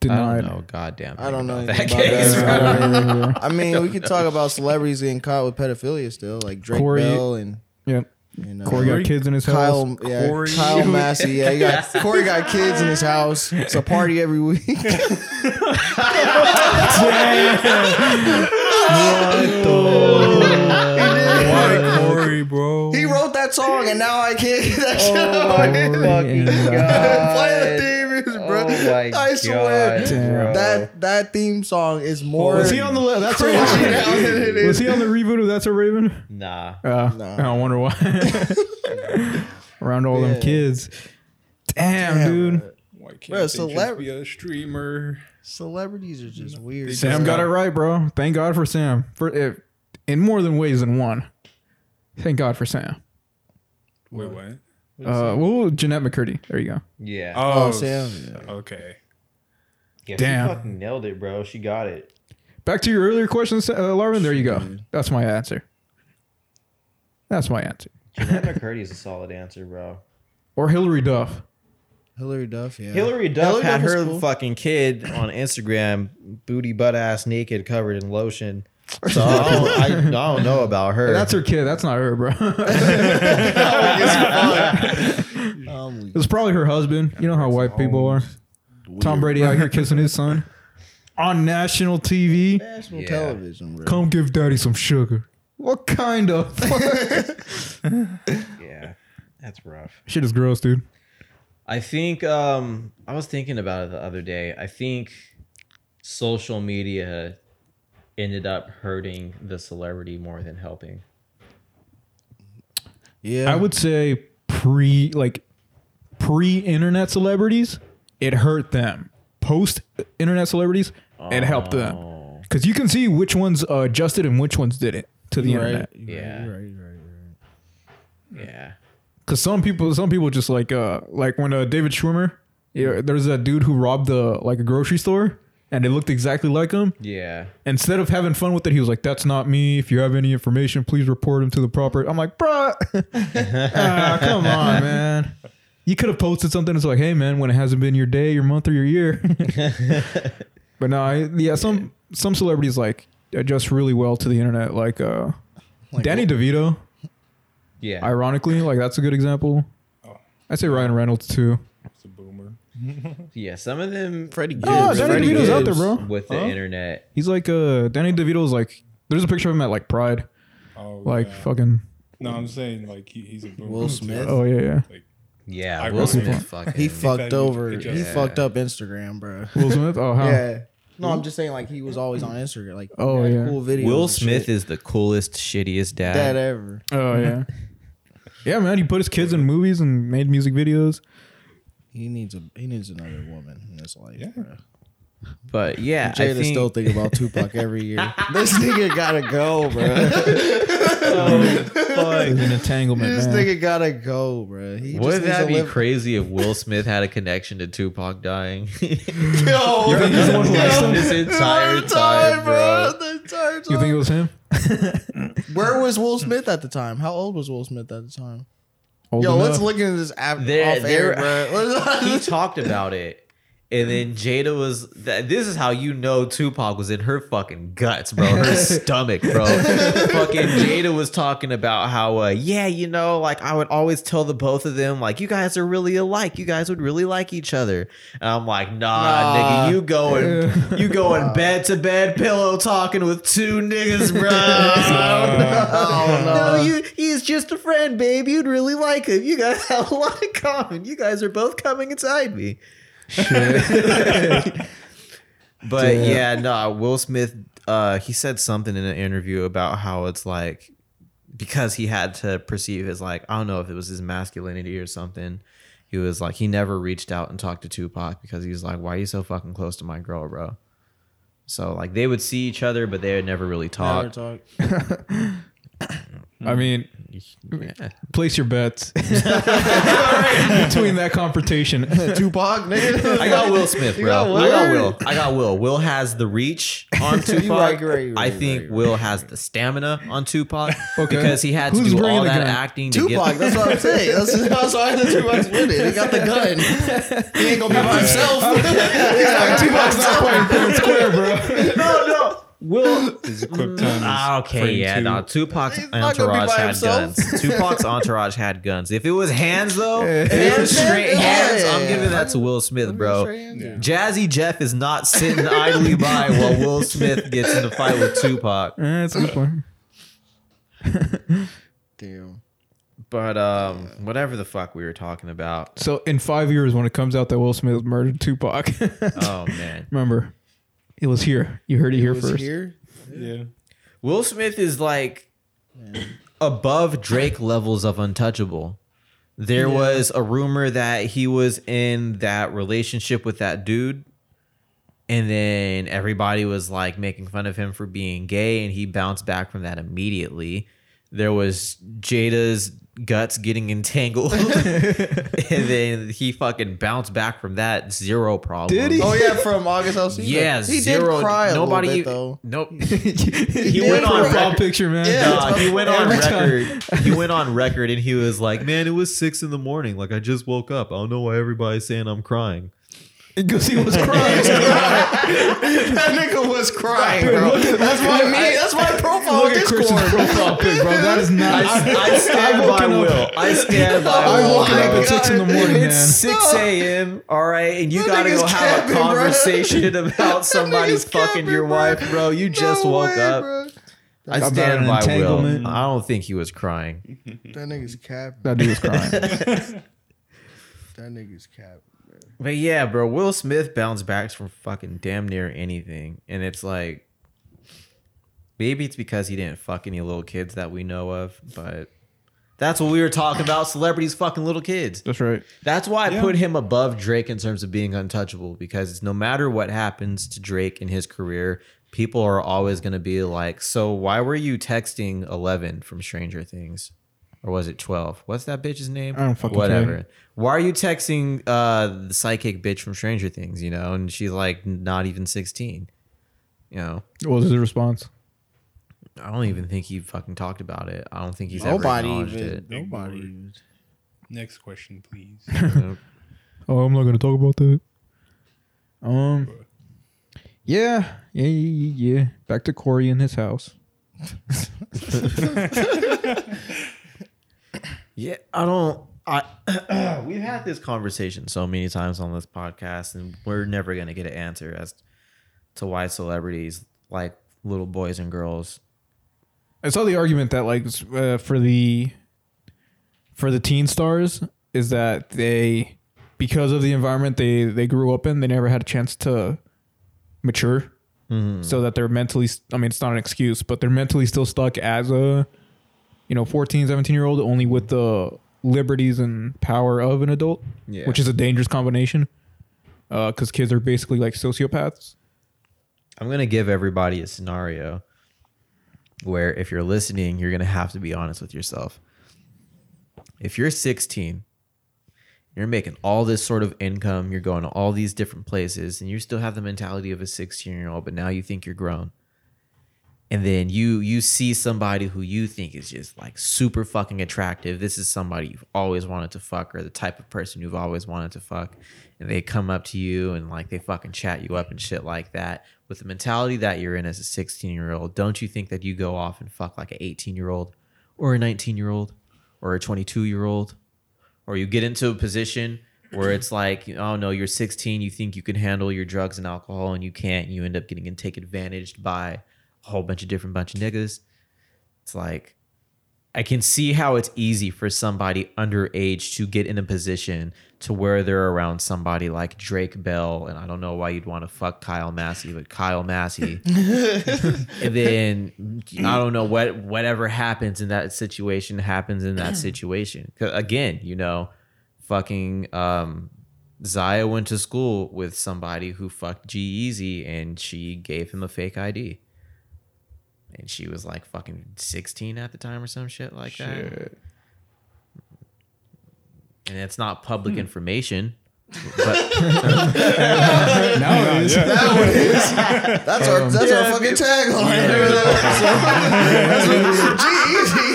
denied. don't know. Goddamn. I don't know about anything that about case. that. I mean, we could talk about celebrities getting caught with pedophilia still, like Drake Corey- Bell and Yep. you know, Corey got kids in his house. Kyle, yeah, Corey. Kyle Massey. Yeah, he got Corey got kids in his house. It's a party every week. Why that song, and now I can't get that shit Oh out. fucking Play the theme music, bro. Oh my I swear, God, bro. that that theme song is more. Was he on the le- that's a cringy now than it Was is. he on the reboot of That's a Raven? Nah. Uh, No. I wonder why. Around all Yeah. them kids. Damn, Damn, dude. bro. Why can't Bro, they just celeb- be a streamer? Celebrities are just weird. Sam got it right, bro. Thank God for Sam. For if, in more than ways than one. Thank God for Sam. Wait, what? Uh, well, Jennette McCurdy. There you go. Yeah. Oh, Oh, Sam. s- Okay. yeah, damn. She fucking nailed it, bro. She got it. Back to your earlier question, uh, Larvin. There you go. That's my answer. That's my answer. Jennette McCurdy is a solid answer, bro. Or Hilary Duff. Hilary Duff, yeah. Hilary Duff Hillary had Duff is her cool. fucking kid on Instagram, booty butt ass naked, covered in lotion. So I don't, I, I don't know about her. That's her kid. That's not her, bro. Um, it's probably her husband. You know how white people are. Tom Brady out here kissing his son on national TV. national Yeah. television, bro. Come give daddy some sugar. What kind of yeah, that's rough. shit is gross, dude? I think um, I was thinking about it the other day. I think social media ended up hurting the celebrity more than helping. Yeah, I would say pre like pre internet celebrities, it hurt them. Post internet celebrities, it helped them Oh, because you can see which ones uh, adjusted and which ones didn't to the You're right. internet. You're Yeah. right, you're right, you're right. yeah. Because some people, some people just like uh like when uh, David Schwimmer, yeah, there's that dude who robbed the like a grocery store and it looked exactly like him. Yeah. Instead of having fun with it, he was like, "That's not me. If you have any information, please report him to the proper." I'm like, "Bruh, ah, come on, man." You could have posted something that's like, "Hey, man, when it hasn't been your day, your month, or your year." but no, I, yeah, some some celebrities like adjust really well to the internet, like uh, Like Danny DeVito. Yeah. Ironically, like that's a good example. Oh. I'd say Ryan Reynolds too. It's a boomer. yeah. Some of them Freddie Gibbs. Oh, Danny Freddie DeVito's out there, Gibbs. bro. with the Huh? internet. He's like uh, Danny DeVito's like. There's a picture of him at like Pride, Oh, like yeah. fucking. No, I'm saying like he, he's a boomer. Will too. Smith? Oh yeah, yeah. Like, Yeah. I Will wrote Smith fucking. He fucked that over. it He just- fucked up Instagram, bro. Will Smith. Oh, how? Yeah. No, I'm just saying like he was always on Instagram. Like Oh, had yeah. cool videos. Will Smith shit. is the coolest, shittiest dad. dad ever. Oh yeah. Yeah, man. He put his kids in movies and made music videos. He needs a he needs another woman in his life. Yeah. bro. But yeah, I Jada think, still think about Tupac every year. this nigga gotta go, bro. Oh, it's an entanglement, this man. nigga gotta go, bro. He Wouldn't that be live- crazy if Will Smith had a connection to Tupac dying? Yo, You think he's the one who this entire the time, bro. The entire You think it was him? Where was Will Smith at the time? How old was Will Smith at the time? Old Yo, let's look into this app There- off air, bro. he talked about it. And then Jada was that this is how you know Tupac was in her fucking guts, bro. Her stomach, bro. fucking Jada was talking about how uh yeah, you know, like I would always tell the both of them, like, you guys are really alike. You guys would really like each other. And I'm like, nah, Nah. nigga, you going you going bed to bed pillow talking with two niggas, bro. Oh, No, you he's just a friend, babe. You'd really like him. You guys have a lot in common. You guys are both coming inside me. but yeah, no, Will Smith uh he said something in an interview about how it's like because he had to perceive his like I don't know if it was his masculinity or something. He was like he never reached out and talked to Tupac because he was like, Why are you so fucking close to my girl, bro? So like they would see each other, but they would never really Never talk. talk. I mean, Yeah. Place your bets between that confrontation. Tupac, nigga. I got Will Smith, bro. got I got Will? Will. I got Will. Will has the reach on Tupac. right, you're right, I think right, Will has the stamina on Tupac Okay. because he had to Who's do bringing all the that gun? acting to Tupac, get. that's what I'm saying. That's, that's why the Tupac's winning. He got the gun. He ain't gonna be by himself. Tupac's not playing fair and square, bro. no, no. Will. His equipped time is Ah, okay, frame yeah, two. no. Tupac's He's not gonna be entourage by had himself. guns. Tupac's entourage had guns. If it was hands, though, if it was straight Yeah. hands, I'm giving that to Will Smith, bro. Jazzy Jeff is not sitting idly by while Will Smith gets in a fight with Tupac. Eh, That's a good point. Damn. But um, whatever the fuck we were talking about. So in five years, when it comes out that Will Smith murdered Tupac, Oh man, remember, it was here. You heard it here was first. here. Yeah. Will Smith is like above Drake levels of untouchable. There was a rumor that he was in that relationship with that dude. And then everybody was like making fun of him for being gay, and he bounced back from that immediately. There was Jada's guts getting entangled, and then he fucking bounced back from that zero problem. Did he? Oh yeah, from August Alsina. Yeah, he zero. did cry a nobody. little bit though. Nope. he did went on for a a raw record. picture, man. Yeah. Nah, he went on Every time. record. He went on record and he was like, "Man, it was six in the morning. Like I just woke up. I don't know why everybody's saying I'm crying." Because he was crying. that nigga was crying, bro. That's my me. That's my profile Look on at Christian's Discord. profile pic, bro. That is not. I, I stand I by woken up- Will. I stand by will. I Will. woke up at six in the morning, It's man. six a.m. All right, and you That gotta go have capping, a bro. conversation about somebody's fucking capping, your bro. wife, bro. You just No woke way, up. bro. I About stand by Will. I don't think he was crying. That nigga's cap. That dude was crying. That nigga's cap. But yeah, bro, Will Smith bounced back from fucking damn near anything. And it's like maybe it's because he didn't fuck any little kids that we know of, but that's what we were talking about. Celebrities fucking little kids. That's right. That's why I Yeah. put him above Drake in terms of being untouchable, because no matter what happens to Drake in his career, people are always gonna be like, So why were you texting Eleven from Stranger Things? Or was it 12? What's that bitch's name? I don't fucking Whatever. care. Why are you texting uh the psychic bitch from Stranger Things, you know? And she's like not even 16. You know? What was his response? I don't even think he fucking talked about it. I don't think he's Nobody ever acknowledged even. it. Nobody. Even. Next question, please. Oh, I'm not gonna talk about that. Um. Yeah, yeah, yeah, yeah. yeah. Back to Corey in his house. Yeah, I don't. I we've had this conversation so many times on this podcast, and we're never gonna get an answer as to why celebrities like little boys and girls. I saw the argument that like uh, for the for the teen stars is that they because of the environment they they grew up in, they never had a chance to mature. So that they're mentally I mean it's not an excuse, but they're mentally still stuck as a you know 14, 17 year old only with the liberties and power of an adult, Yeah. which is a dangerous combination. Uh, cuz kids are basically like sociopaths. I'm gonna give everybody a scenario where if you're listening, you're gonna have to be honest with yourself. If you're 16, you're making all this sort of income, you're going to all these different places, and you still have the mentality of a 16 year old, but now you think you're grown. And then you you see somebody who you think is just like super fucking attractive. This is somebody you've always wanted to fuck, or the type of person you've always wanted to fuck, and they come up to you and like they fucking chat you up and shit like that. With the mentality that you're in as a 16 year old, don't you think that you go off and fuck like an 18 year old, or a 19 year old, or a 22 year old, or you get into a position where it's like, oh no, you're 16, you think you can handle your drugs and alcohol, and you can't, and you end up getting and take advantage by whole bunch of different bunch of niggas. It's like I can see how it's easy for somebody underage to get in a position to where they're around somebody like Drake Bell, and I don't know why you'd want to fuck Kyle Massey, but Kyle Massey, and then I don't know what whatever happens in that situation happens in that situation. Again, you know, fucking um, Zaya went to school with somebody who fucked G-Eazy, and she gave him a fake ID and she was like fucking 16 at the time or some shit like that. And it's not public Hmm. information. But Now it is. That's our that's our fucking tagline. Gee, easy.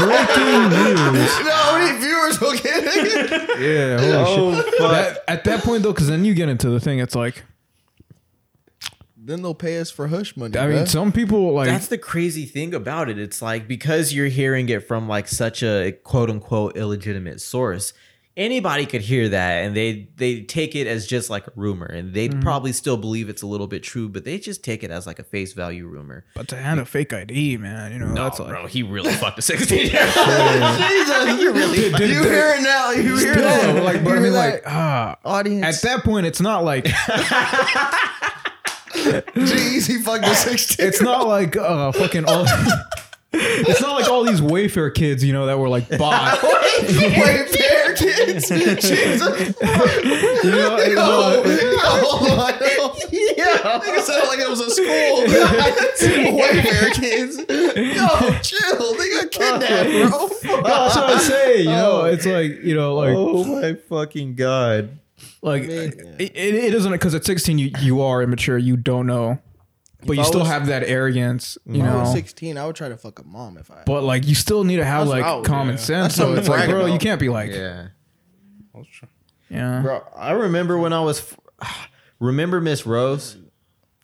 Breaking news. You know how many viewers will get it? Yeah. Holy shit. That- at that point though, because then you get into the thing. It's like Then they'll pay us for hush money. I mean, bruh. some people like that's the crazy thing about it. It's like because you're hearing it from like such a quote unquote illegitimate source, anybody could hear that and they they take it as just like a rumor and they'd Mm-hmm. probably still believe it's a little bit true, but they just take it as like a face value rumor. But to hand a fake ID, man, you know, No, that's like bro, he really fucked a 16 year old. Jesus, you really Did- did- you hear it now. You hear Still, that? like, but I mean, like, that? ah, audience. at that point, it's not like Jeez, he fucked a sixteen. it's not like uh fucking all. it's not like all these Wayfair kids, you know, that were like bought. Wayfair kids. Jesus. You know, it's Yo, all- hold on. Yeah. Nigga sounded like it was a school. Wait, fair kids. Yo, chill. They got kidnapped, bro. that's what I say. You know, it's like you know, like oh my fucking god. Like Man. it, it, it isn't because at 16 you you are immature, you don't know, but you I still was- have that arrogance, you When I know. was 16, I would try to fuck a mom if I. But like you still need to have That's what I like would common do. sense. That's So it's like, brag bro, you can't be like, Yeah. yeah, Bro, I remember when I was remember Miss Rose?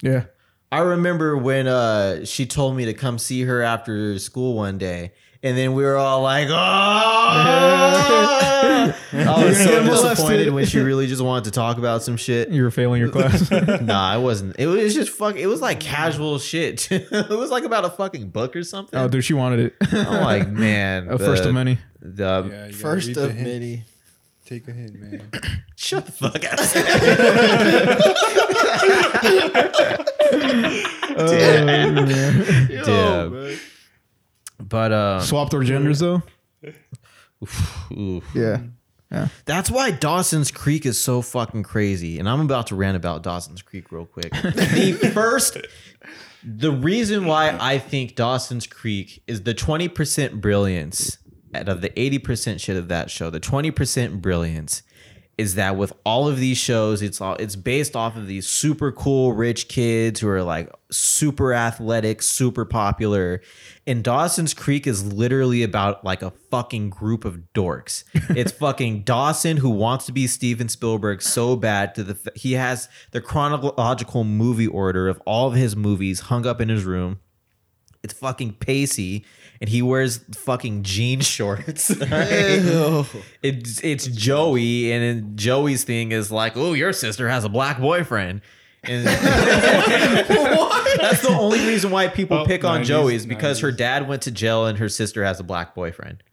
yeah. I remember when uh she told me to come see her after school one day. And then we were all like, oh! I was so disappointed when she really just wanted to talk about some shit. You were failing your class. nah, I wasn't. It was just fuck. It was like casual shit. it was like about a fucking book or something. oh, dude, she wanted it. I'm like, man, a first of many. The Yeah, First read the of many. Take a hint, man. shut the fuck up. Oh, damn, damn. Oh, But um, Swapped our genders though. oof. Yeah. That's why Dawson's Creek is so fucking crazy. And I'm about to rant about Dawson's Creek real quick. the first, the reason why I think Dawson's Creek is the 20% brilliance out of the 80% shit of that show, the 20% brilliance is that with all of these shows, it's all it's based off of these super cool rich kids who are like super athletic, super popular. And Dawson's Creek is literally about like a fucking group of dorks. It's fucking Dawson who wants to be Steven Spielberg so bad to the he has the chronological movie order of all of his movies hung up in his room. It's fucking Pacey, and he wears fucking jean shorts. Ew. it's it's Joey, and then Joey's thing is like, oh, your sister has a black boyfriend. And that's the only reason why people Oh, pick on 90s, Joey is because her dad went to jail and her sister has a black boyfriend.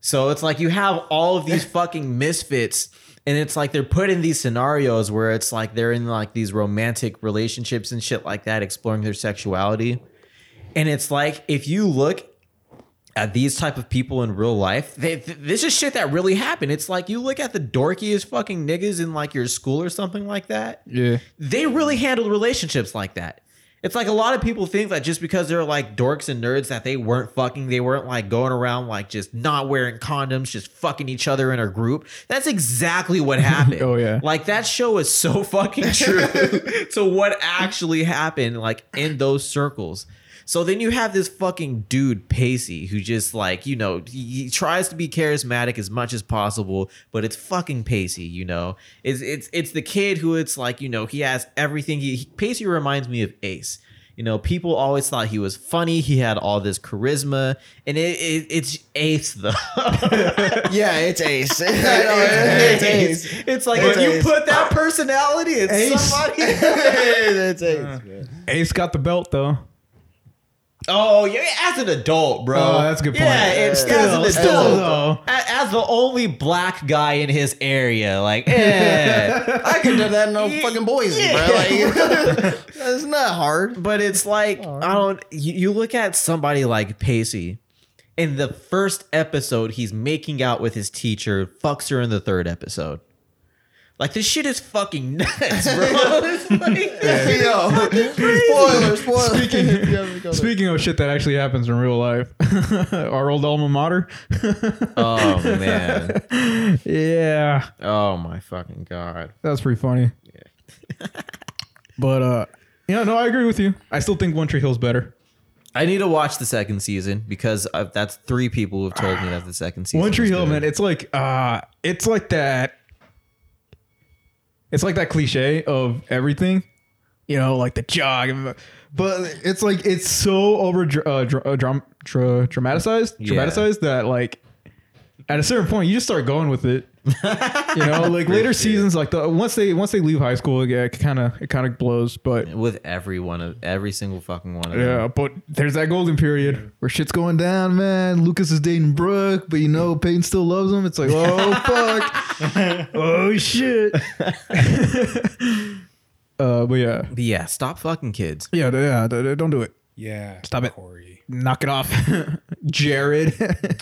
So it's like you have all of these fucking misfits, and it's like they're put in these scenarios where it's like they're in like these romantic relationships and shit like that, exploring their sexuality. And it's like if you look at these type of people in real life, they, th- this is shit that really happened. It's like you look at the dorkiest fucking niggas in like your school or something like that. Yeah. They really handle relationships like that. It's like a lot of people think that just because they're like dorks and nerds that they weren't fucking, they weren't like going around like just not wearing condoms, just fucking each other in a group. That's exactly what happened. Oh, yeah. Like that show is so fucking true to what actually happened like in those circles. So then you have this fucking dude Pacey who just like you know he, he tries to be charismatic as much as possible, but it's fucking Pacey. You know, it's it's it's the kid who it's like you know he has everything. He, he Pacey reminds me of Ace. You know, people always thought he was funny. He had all this charisma, and it, it it's Ace though. Yeah, it's Ace. I know, it's Ace. It's like It's if you put that personality in Ace. somebody. it's Ace. man. Ace got the belt though. Oh yeah, as an adult, bro. Oh, that's a good point. Yeah, it's Still- as an still, though. As the only black guy in his area, like, eh. I could do that in no fucking Boise, bro. Like, that's not hard. but it's like I don't. You, you look at somebody like Pacey. In the first episode, he's making out with his teacher, fucks her in the third episode. Like this shit is fucking nuts, bro. It's like- Yo, spoiler, spoiler. Speaking of shit that actually happens in real life, our old alma mater. oh man. yeah, Oh my fucking god. that's pretty funny. but uh, yeah, no, I agree with you. I still think One Tree Hill's better. I need to watch the second season because i that's three people who've told me that the second season. One Tree Hill, good. man, it's like uh, it's like that. It's like that cliche of everything, you know, like the jog, but it's like it's so over uh, uh, dram- dra- dramatized, Yeah. dramatized that like at a certain point you just start going with it. You know, like later seasons, like the once they once they leave high school, yeah, it kind of it kind of blows, but with every one of every single fucking one of them. yeah, but there's that golden period where shit's going down, man. Lucas is dating Brooke, but you know Peyton still loves him. It's like, oh fuck, oh shit. uh, but yeah, But yeah, stop fucking kids. yeah, yeah. d- d- Don't do it. Yeah. Stop it. Corey. Knock it off, Jared.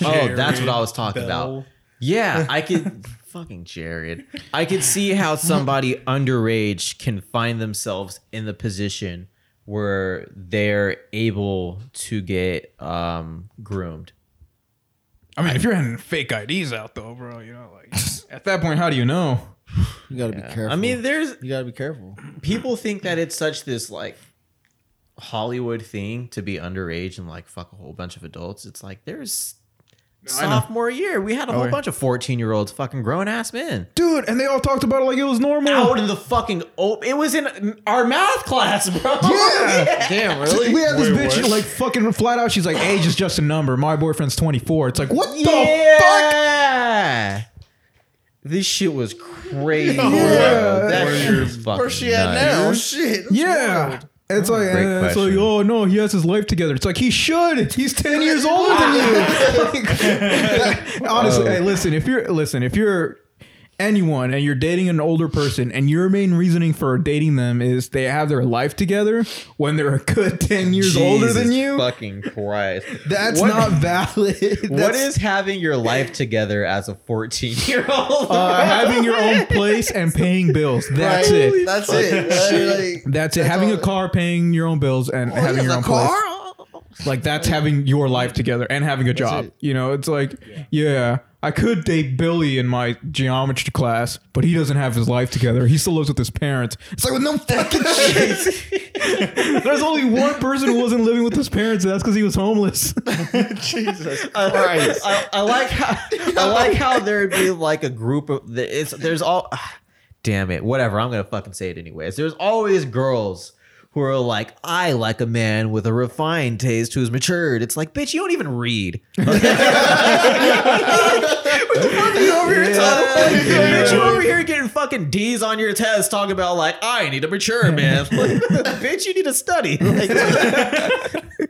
Oh, that's what I was talking Bell. about. Yeah, I could fucking Jared. I could see how somebody underage can find themselves in the position where they're able to get um groomed. I mean, if you're having fake IDs out though, bro, you know, like at that point, how do you know? You gotta be careful. I mean, there's you gotta be careful. people think that it's such this like Hollywood thing to be underage and like fuck a whole bunch of adults. It's like there's I know. Sophomore year, we had a Oh, whole yeah. bunch of 14 year olds fucking grown ass men. Dude, and they all talked about it like it was normal. Out in the fucking open. it was in our math class, bro. Yeah. Damn, really? We had this Wait, bitch what? like fucking flat out. She's like, age is just a number. My boyfriend's 24. It's like, what the fuck? yeah. This shit was crazy. bro. That Where shit you're- was fucking Where's she at nuts. now? Shit. Yeah. It's oh, like, Great and it's like, question. oh no, he has his life together. It's like he should. He's ten years older than you. Like, honestly, hey, listen. If you're listen, if you're anyone and you're dating an older person, and your main reasoning for dating them is they have their life together when they're a good ten years older than you, Fucking Christ. that's What- not valid. What That's- is having your life together as a 14 year old? uh, having your own place and paying bills? That's Right. it. That's it. Like, That's it. having a car, paying your own bills, and having your own place. Like that's having your life together and having a job. You know, it's like, yeah. I could date Billy in my geometry class, but he doesn't have his life together. He still lives with his parents. It's like, well, no fucking shit. There's only one person who wasn't living with his parents, and that's because he was homeless. Jesus I, Christ. I, I like how I like how there'd be like a group of it's there's all ah, damn it whatever I'm gonna fucking say it anyways. There's always girls who are like I like a man with a refined taste who's matured. It's like bitch you don't even read. What the fuck are you over here talking? Bitch, you over here getting fucking D's on your test talking about like I need to mature man. Like, bitch you need to study. Like, You need to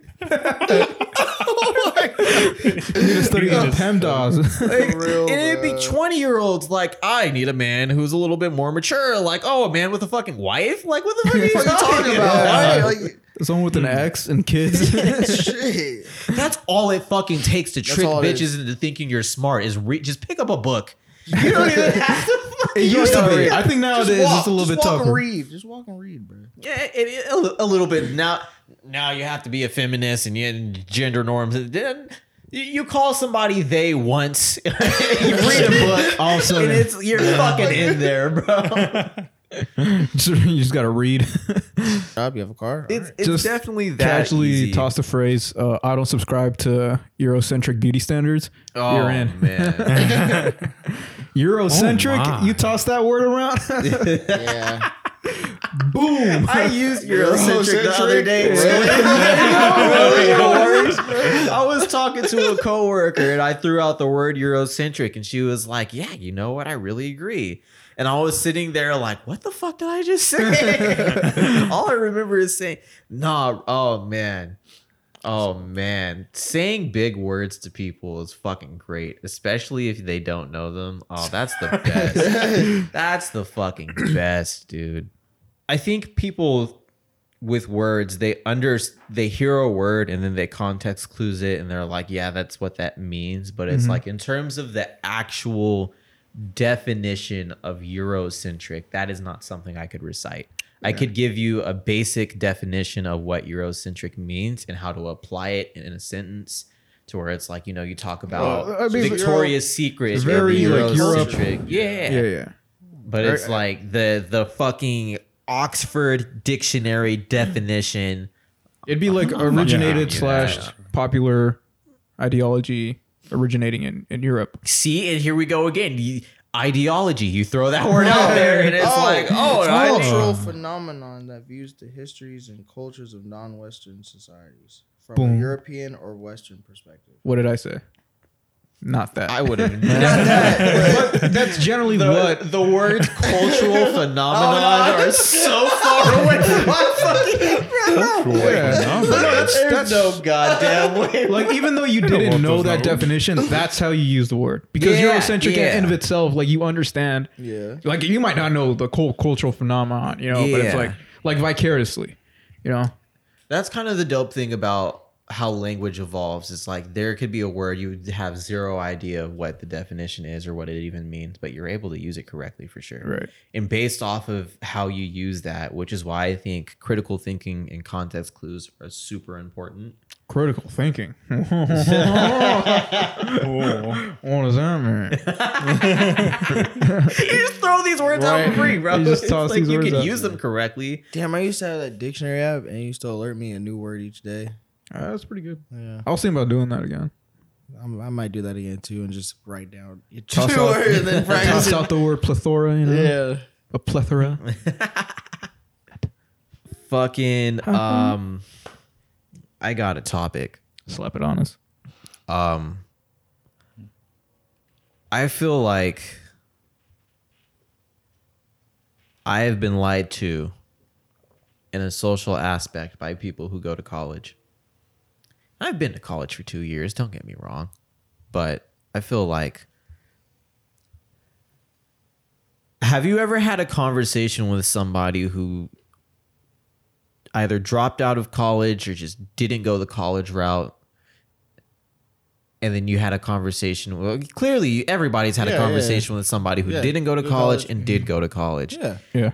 study the PEMDAS. Like, real, and it'd be 20 year olds like, I need a man who's a little bit more mature. Like, oh, a man with a fucking wife? Like, what the fuck are you What are you talking, talking about? about? Right? Like, Someone with an hmm. ex and kids. shit. That's all it fucking takes to trick bitches into thinking you're smart is re- just pick up a book. You don't even have to It used to be. I think nowadays walk, it's a little just bit walk tougher. And read. Just walk and read, bro. Yeah, it, it, a, a little bit. Now, now you have to be a feminist and, you, and gender norms. And then you- you call somebody they once. you read a book, also, and it's you're fucking in there, bro. you just gotta read. Job, you have a car. It's, Alright. it's Just definitely that Casually easy. toss the phrase, uh, "I don't subscribe to Eurocentric beauty standards." Oh You're in. man, Eurocentric. my. you toss that word around. yeah. Boom. I used Eurocentric the other day. Eurocentric? I was talking to a coworker and I threw out the word Eurocentric, and she was like, "Yeah, you know what? I really agree." And I was sitting there like, "What the fuck did I just say?" All I remember is saying, "Nah, oh man." Oh man, saying big words to people is fucking great, especially if they don't know them. Oh, that's the best. that's the fucking best, dude. I think people with words they under they hear a word and then they context clues it and they're like yeah that's what that means. But it's mm-hmm. like in terms of the actual definition of eurocentric that is not something i could recite. I could give you a basic definition of what eurocentric means and how to apply it in a sentence to where it's like you know you talk about Well, I mean, victoria's secret it's in very, like, Europe- Eurocentric. yeah. Yeah, yeah. but it's uh, like the the fucking Oxford dictionary definition. It'd be like originated Yeah. slash popular ideology originating in, in Europe. See, and here we go again. You- ideology. You throw that word out there, and it's oh, like, oh, it's a I- cultural oh. phenomenon that views the histories and cultures of non-Western societies from Boom. a European or Western perspective. What did I say? Not that. I would have. but that's generally The, what. the words cultural oh, phenomenon are so far away from my fucking Yeah. No, that's, There's that's no goddamn way. like even though you what didn't know those that are. definition, that's how you use the word because Yeah, Eurocentric yeah. in and of itself, like you understand, Yeah. like you might not know the whole cultural phenomenon, you know, but it's like like vicariously, you know. That's kind of the dope thing about how language evolves. It's like there could be a word you have zero idea of what the definition is or what it even means, but you're able to use it correctly for sure. Right. And based off of how you use that, which is why I think critical thinking and context clues are super important. Critical thinking. what does that mean? you just throw these words out for free, bro. You just It's toss like these you words can out use them correctly. Damn, I used to have that dictionary app, and it used to alert me a new word each day. Uh, that's pretty good. Yeah, I was thinking about doing that again. I'm, I might do that again too, and just write down each Toss out, word and then practice toss it. out the word plethora, you know, Yeah. a plethora. Fucking um I got a topic. Slap it on us. um I feel like I have been lied to in a social aspect by people who go to college. I've been to college for 2 years, don't get me wrong, but I feel like Have you ever had a conversation with somebody who either dropped out of college or just didn't go the college route and then you had a conversation well clearly everybody's had Yeah, a yeah, conversation with somebody who Yeah, didn't go to go to college, college. and did go to college Yeah. Yeah.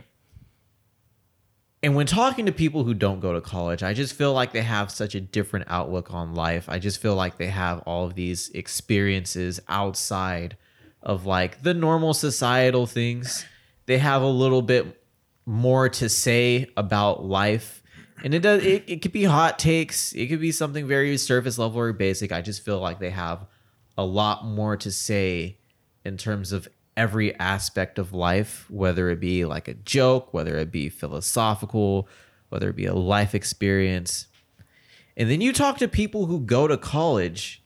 And when talking to people who don't go to college i just feel like they have such a different outlook on life. I just feel like they have all of these experiences outside of like the normal societal things. They have a little bit more to say about life. And it does it, it could be hot takes. It could be something very surface level or basic. I just feel like they have a lot more to say in terms of every aspect of life whether it be like a joke whether it be philosophical whether it be a life experience and then you talk to people who go to college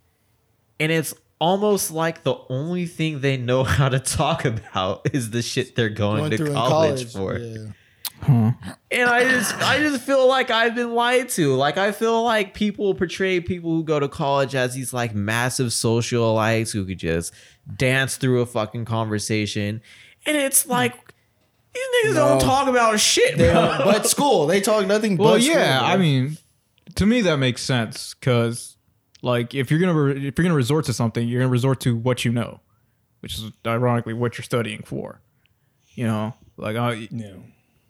and it's almost like the only thing they know how to talk about is the shit they're going, Going to in college, for Yeah. And I just I just feel like I've been lied to. Like I feel like people portray people who go to college as these like massive socialites who could just dance through a fucking conversation. And it's hmm. like these niggas don't talk about shit, bro. don't- but school, they talk nothing Well, but yeah. school, I mean, to me that makes sense because, like, if you're gonna re- if you're gonna resort to something, you're gonna resort to what you know, which is ironically what you're studying for. you know, like I, Yeah.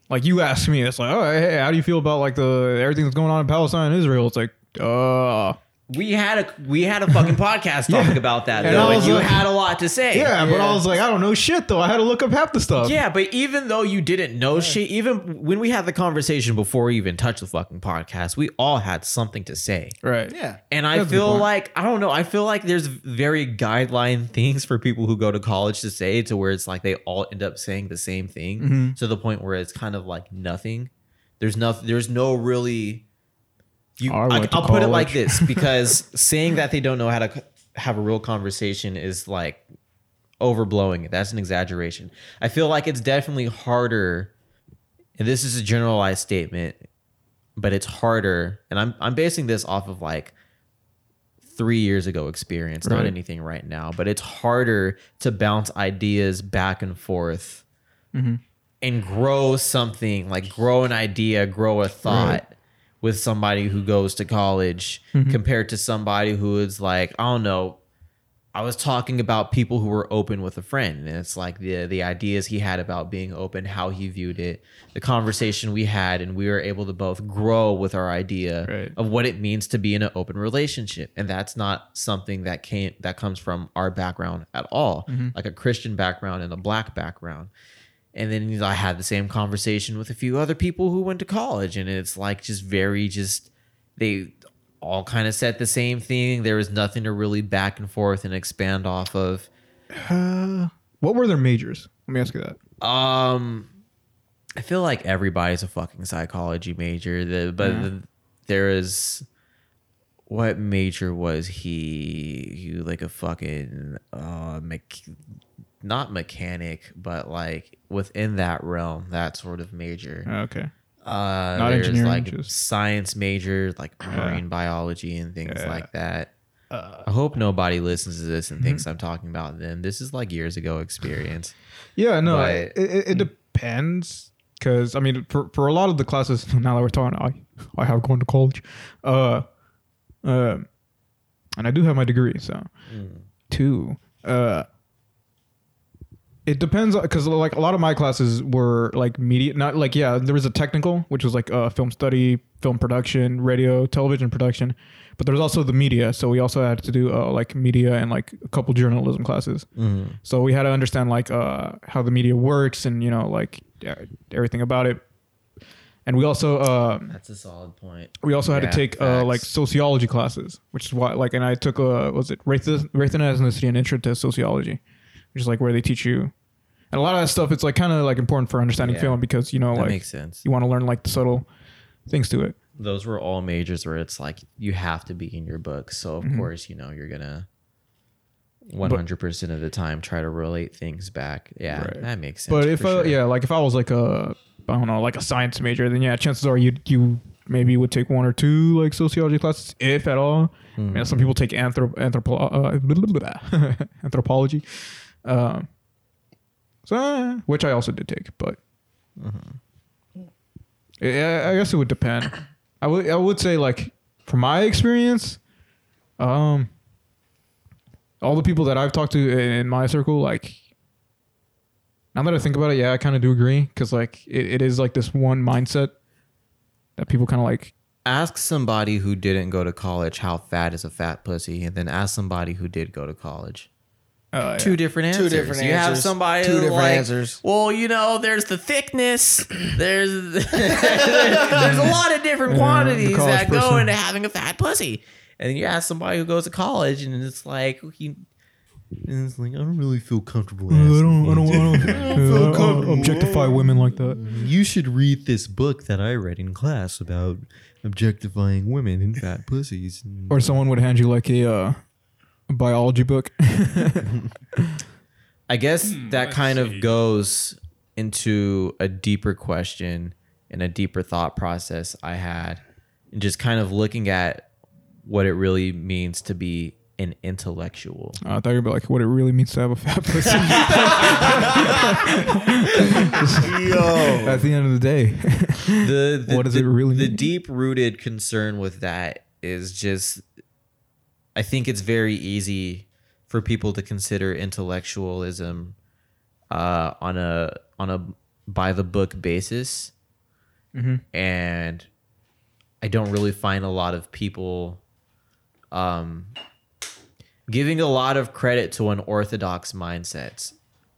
Like you asked me, it's like, oh, hey, how do you feel about like the everything that's going on in Palestine and Israel? It's like, uh, We had a we had a fucking podcast talking about that And though, I and you like- had a lot to say. yeah, but I was like, I don't know shit though. I had to look up half the stuff. Yeah, but even though you didn't know shit, even when we had the conversation before we even touched the fucking podcast, we all had something to say. right. Yeah. And I That's feel like I don't know. I feel like there's very guideline things for people who go to college to say to where it's like they all end up saying the same thing Mm-hmm. to the point where it's kind of like nothing. There's nothing. There's no really. You, I, i'll put it like this because saying that they don't know how to have a real conversation is like overblowing it. That's an exaggeration. I feel like it's definitely harder, and this is a generalized statement, but it's harder. And I'm I'm basing this off of like three years ago experience, not anything right now. But it's harder to bounce ideas back and forth Mm-hmm. and grow something like grow an idea, grow a thought with somebody who goes to college Mm-hmm. compared to somebody who is like, I don't know. I was talking about people who were open with a friend, and it's like the the ideas he had about being open, how he viewed it, the conversation we had, and we were able to both grow with our idea Right. of what it means to be in an open relationship, and that's not something that came that comes from our background at all, like a Christian background and a black background. And then I had the same conversation with a few other people who went to college, and it's like just very just they all kind of said the same thing. There was nothing to really back and forth and expand off of. Uh, what were their majors? Let me ask you that. Um, I feel like everybody's a fucking psychology major. The, but the, there is what major was he? He was like a fucking uh, mech- not mechanic, but like within that realm, that sort of major. Okay. Uh, Not there's engineering, like just- science major, like marine biology and things Yeah. like that. Uh, I hope nobody listens to this and thinks I'm talking about them. This is like years ago experience. Yeah, no, But- it, it, it depends. Because I mean, for, for a lot of the classes now that we're talking, I I have gone to college, uh, uh, and I do have my degree. So, two, uh, it depends because like a lot of my classes were like media, not like yeah, there was a technical which was like uh, film study, film production, radio, television production, but there's also the media. So we also had to do uh, like media and like a couple journalism classes. So we had to understand like uh, how the media works and you know like uh, everything about it. And we also uh, That's a solid point. we also had Yeah, to take uh, like sociology classes, which is why like and I took uh, was it race race and ethnicity and intro to sociology, which is like where they teach you, and a lot of that stuff it's like kind of like important for understanding Yeah. film because you know That like makes sense. you want to learn like the subtle things to it. Those were all majors where it's like you have to be in your book. So of Mm-hmm. course, you know, you're gonna 100% of the time try to relate things back. Yeah, Right. that makes sense. But if for I, sure. yeah, like if I was like a I don't know like a science major, then yeah, chances are you you maybe would take one or two like sociology classes if at all. I mean, some people take anthrop anthropo- uh, anthropology, um, so which I also did take, but yeah, I guess it would depend. I would I would say like from my experience, um, all the people that I've talked to in my circle, like now that I think about it, yeah, I kind of do agree because like it, it is like this one mindset that people kind of like. ask somebody who didn't go to college how fat is a fat pussy, and then ask somebody who did go to college. Uh, Two different answers. Two answers. different you have somebody Two different like, answers. Well, you know, there's the thickness. There's there's a lot of different quantities the college that go person. into having a fat pussy. And then you ask somebody who goes to college, and it's like you. And it's like I don't really feel comfortable. I asking don't, I don't, you. I don't, I don't objectify women like that. You should read this book that I read in class about objectifying women and fat pussies. Or someone would hand you like a, uh, a biology book. I guess that let's kind see. of goes into a deeper question and a deeper thought process I had, and just kind of looking at what it really means to be an intellectual. Uh, I thought you were like what it really means to have a fat pussy. Yo. At the end of the day, The, the What does the, it really The mean? deep rooted concern with that is just, I think it's very easy for people to consider intellectualism uh, on a on a by the book basis, and I don't really find a lot of people um, giving a lot of credit to an orthodox mindset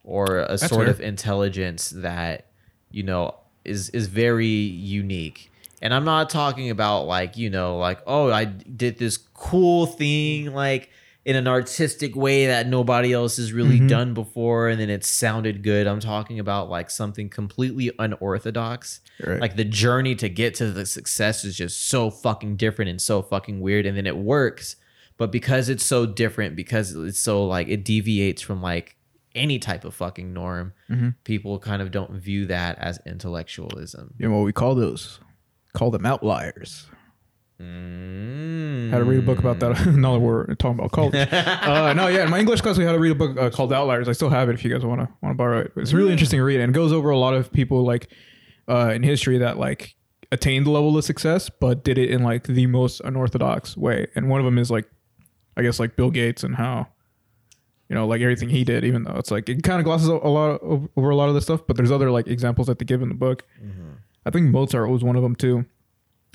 or a sort fair. of intelligence that you know is is very unique. And I'm not talking about like you know like oh I did this cool thing like in an artistic way that nobody else has really mm-hmm. done before and then it sounded good. I'm talking about like something completely unorthodox. Right. Like the journey to get to the success is just so fucking different and so fucking weird and then it works. But because it's so different, because it's so like it deviates from like any type of fucking norm, mm-hmm. people kind of don't view that as intellectualism. You know what we call those? Call them outliers. Mm. Had to read a book about that. now that we're talking about college. uh, no, yeah, in my English class we had to read a book uh, called Outliers. I still have it if you guys want to want to borrow it. It's a really interesting to read, and it goes over a lot of people like uh, in history that like attained the level of success, but did it in like the most unorthodox way. And one of them is like, I guess like Bill Gates and how, you know, like everything he did, even though it's like it kind of glosses a lot of, over a lot of this stuff. But there's other like examples that they give in the book. I think Mozart was one of them too.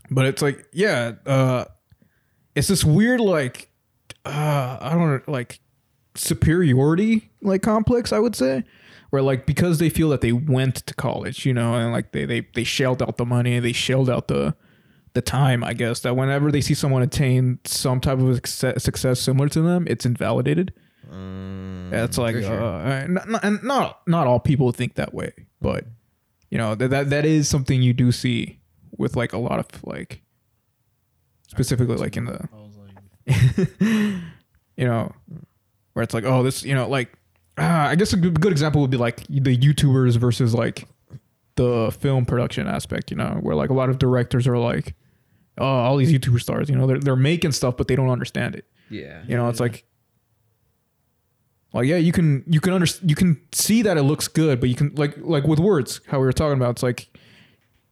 But it's like, yeah, uh, it's this weird like uh I don't know, like superiority like complex, I would say. Where like because they feel that they went to college, you know, and like they they they shelled out the money, they shelled out the the time, I guess, that whenever they see someone attain some type of success, similar to them, it's invalidated. It's like, sure. uh, not, not not all people think that way, but you know that that that is something you do see with like a lot of like specifically like in the I was like, you know, where it's like, oh, this, you know, like, uh, I guess a good, good example would be like the YouTubers versus like the film production aspect, you know, where like a lot of directors are like, oh, all these YouTuber stars, you know, they're, they're making stuff, but they don't understand it. Yeah. You know, it's like, well, yeah, you can, you can understand, you can see that it looks good, but you can like, like with words, how we were talking about, it's like,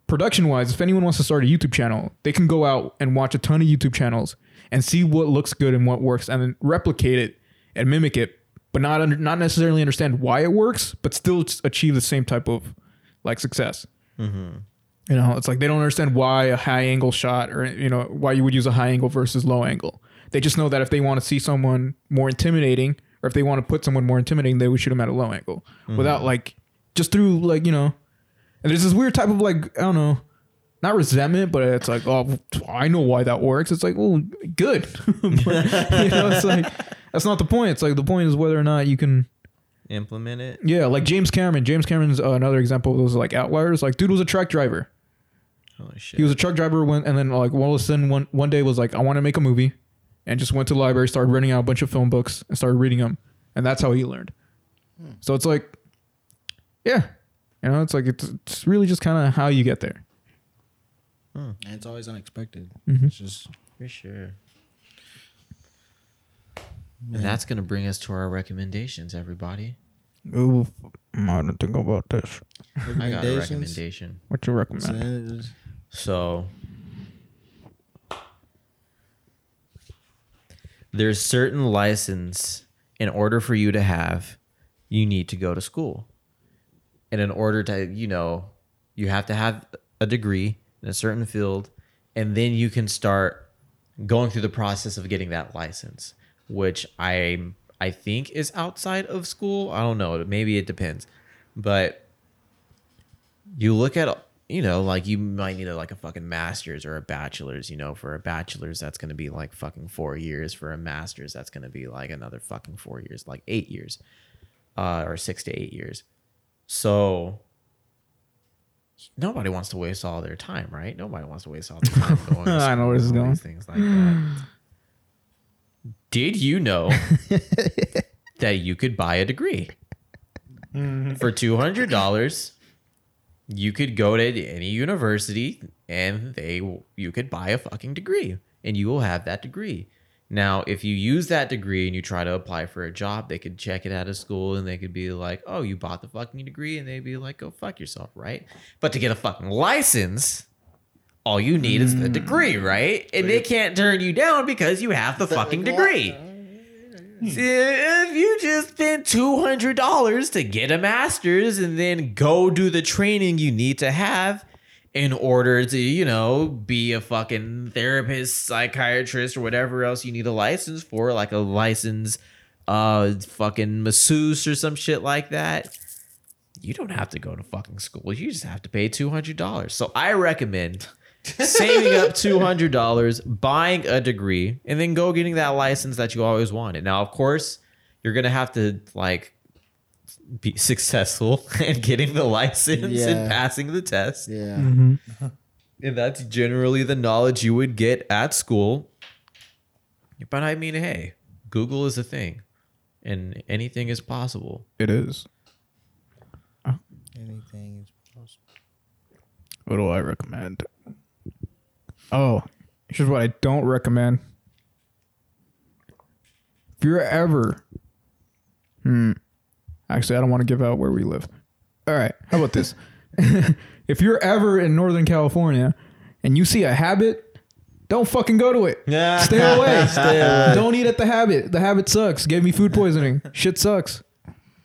production wise, if anyone wants to start a YouTube channel, they can go out and watch a ton of YouTube channels and see what looks good and what works, and then replicate it and mimic it, but not under, not necessarily understand why it works, but still achieve the same type of like success. Mm-hmm. You know, it's like they don't understand why a high angle shot or you know why you would use a high angle versus low angle. They just know that if they want to see someone more intimidating, or if they want to put someone more intimidating, they would shoot them at a low angle without like just through like you know. And there's this weird type of like I don't know, not resentment, but it's like oh I know why that works. It's like well good, But, you know it's like that's not the point. It's like the point is whether or not you can Implement it. yeah like James Cameron. James Cameron's uh, another example of those like outliers. Like dude was a truck driver. Holy shit. He was a truck driver when, and then like all of a sudden one one day was like, I want to make a movie, and just went to the library, started renting out a bunch of film books, and started reading them, and that's how he learned. So it's like, yeah, you know, it's like it's it's really just kind of how you get there. and it's always unexpected. Mm-hmm. It's just For sure. And that's going to bring us to our recommendations, everybody. Ooh, I don't think about this. I got a recommendations. recommendation. What you recommend? So there's certain license in order for you to have, you need to go to school. And in order to, you know, you have to have a degree in a certain field, and then you can start going through the process of getting that license, which I I think is outside of school. I don't know. Maybe it depends. But you look at you know like you might need a, like a fucking master's or a bachelor's you know for a bachelor's that's going to be like fucking four years for a master's that's going to be like another fucking four years like eight years uh, or six to eight years so nobody wants to waste all their time right nobody wants to waste all their time going to I know where this is school and all going. these things like that did you know that you could buy a degree for two hundred dollars? You could go to any university and they you could buy a fucking degree and you will have that degree. Now, if you use that degree and you try to apply for a job, they could check it out of school and they could be like, "Oh, you bought the fucking degree," and they'd be like, "Go fuck yourself," right? But to get a fucking license, all you need is the degree, right? And they can't turn you down because you have the fucking degree. If you just spend two hundred dollars to get a master's and then go do the training you need to have in order to, you know, be a fucking therapist, psychiatrist, or whatever else you need a license for, like a license, uh, fucking masseuse or some shit like that. You don't have to go to fucking school. You just have to pay two hundred dollars. So I recommend saving up two hundred dollars, buying a degree, and then go getting that license that you always wanted. Now, of course, you're gonna have to like be successful in getting the license Yeah. and passing the test. Yeah. Mm-hmm. And that's generally the knowledge you would get at school. But I mean, hey, Google is a thing, and anything is possible. It is. Anything is possible. What do I recommend? Oh, here's what I don't recommend. If you're ever, hmm, actually, I don't want to give out where we live. All right, how about this? if you're ever in Northern California and you see a habit, don't fucking go to it. Stay away. Stay away. Don't eat at the habit. The habit sucks. Gave me food poisoning. Shit sucks.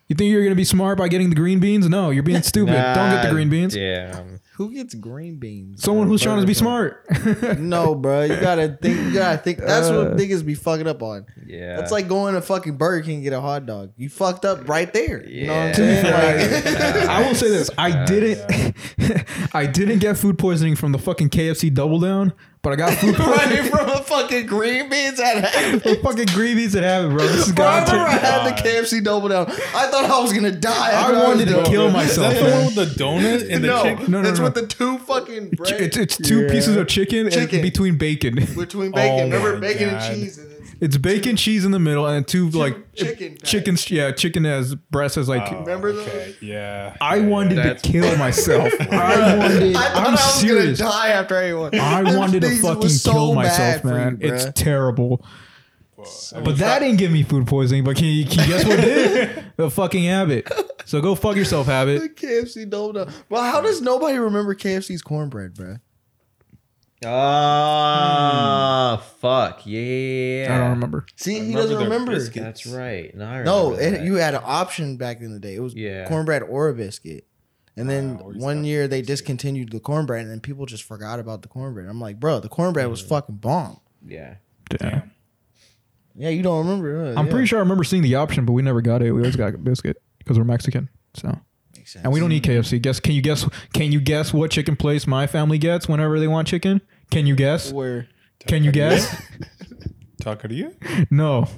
You think you're gonna be smart by getting the green beans? No, you're being stupid. Don't get the green beans. Damn. Who gets green beans? Someone who's trying to be Burger smart. No, bro. You gotta think. You gotta think. That's Uh, what niggas be fucking up on. Yeah. That's like going to fucking Burger King and get a hot dog. You fucked up right there. You know what I'm Yeah. saying? Like, I will say this: I didn't, I didn't get food poisoning from the fucking KFC Double Down, but I got food poisoning running from a fucking green beans at from fucking green beans that have it, bro. This is Bro, I remember I had the KFC double down. I thought I was gonna die. I after wanted was to done. kill Is myself, that the one with the donut and the no, chicken? No, no, it's no. with the two fucking bread It's it's two Yeah. pieces of chicken, Chicken. and between bacon. between bacon. Oh Remember bacon God. and cheese. And it's, It's bacon, cheese in the middle, and two like chicken chicken. Yeah, chicken as breast as like. Oh, Remember those? okay. Yeah. I yeah, wanted yeah. to kill myself. I wanted. I thought I'm I was serious. gonna die after everyone. I wanted to things fucking so kill myself, for you, man. it's terrible. Well, But that didn't give me food poisoning. But can you, can you guess what did? the fucking habit. So go fuck yourself, the habit. KFC double down. Well, how does nobody remember KFC's cornbread, bro? Ah, fuck yeah. I don't remember. See, he remember doesn't remember. biscuits. That's right. No, I No, remember it, you had an option back in the day. It was Yeah. cornbread or a biscuit. And then always one got year they biscuit. discontinued the cornbread, and then people just forgot about the cornbread. I'm like, bro, the cornbread was fucking bomb. yeah. Damn. Yeah, you don't remember? huh? I'm Yeah. pretty sure I remember seeing the option, but we never got it. We always got a biscuit because we're Mexican. So Makes sense. and we don't eat KFC. Guess? Can you guess? Can you guess what chicken place my family gets whenever they want chicken? Can you guess? Where? Can you guess? Taqueria? No.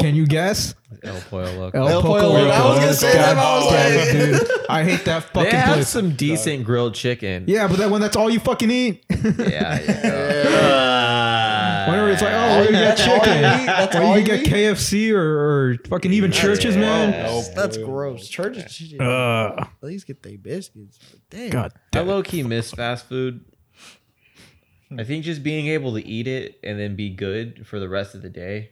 Can you guess? El Pollo Loco. El, El Pollo Loco. I was gonna say that, I was God damn like- dude. I hate that fucking. They have place. some decent grilled chicken. Yeah, but that when that's all you fucking eat. yeah. yeah. Whenever it's like, oh, we're you- gonna get that's all you chicken. eat? That's or all you you can get eat? KFC or, or fucking even Church's, man. That's, that's gross. Church's should Uh, at least get their biscuits. Damn. God I damn. low key miss fast food. I think just being able to eat it and then be good for the rest of the day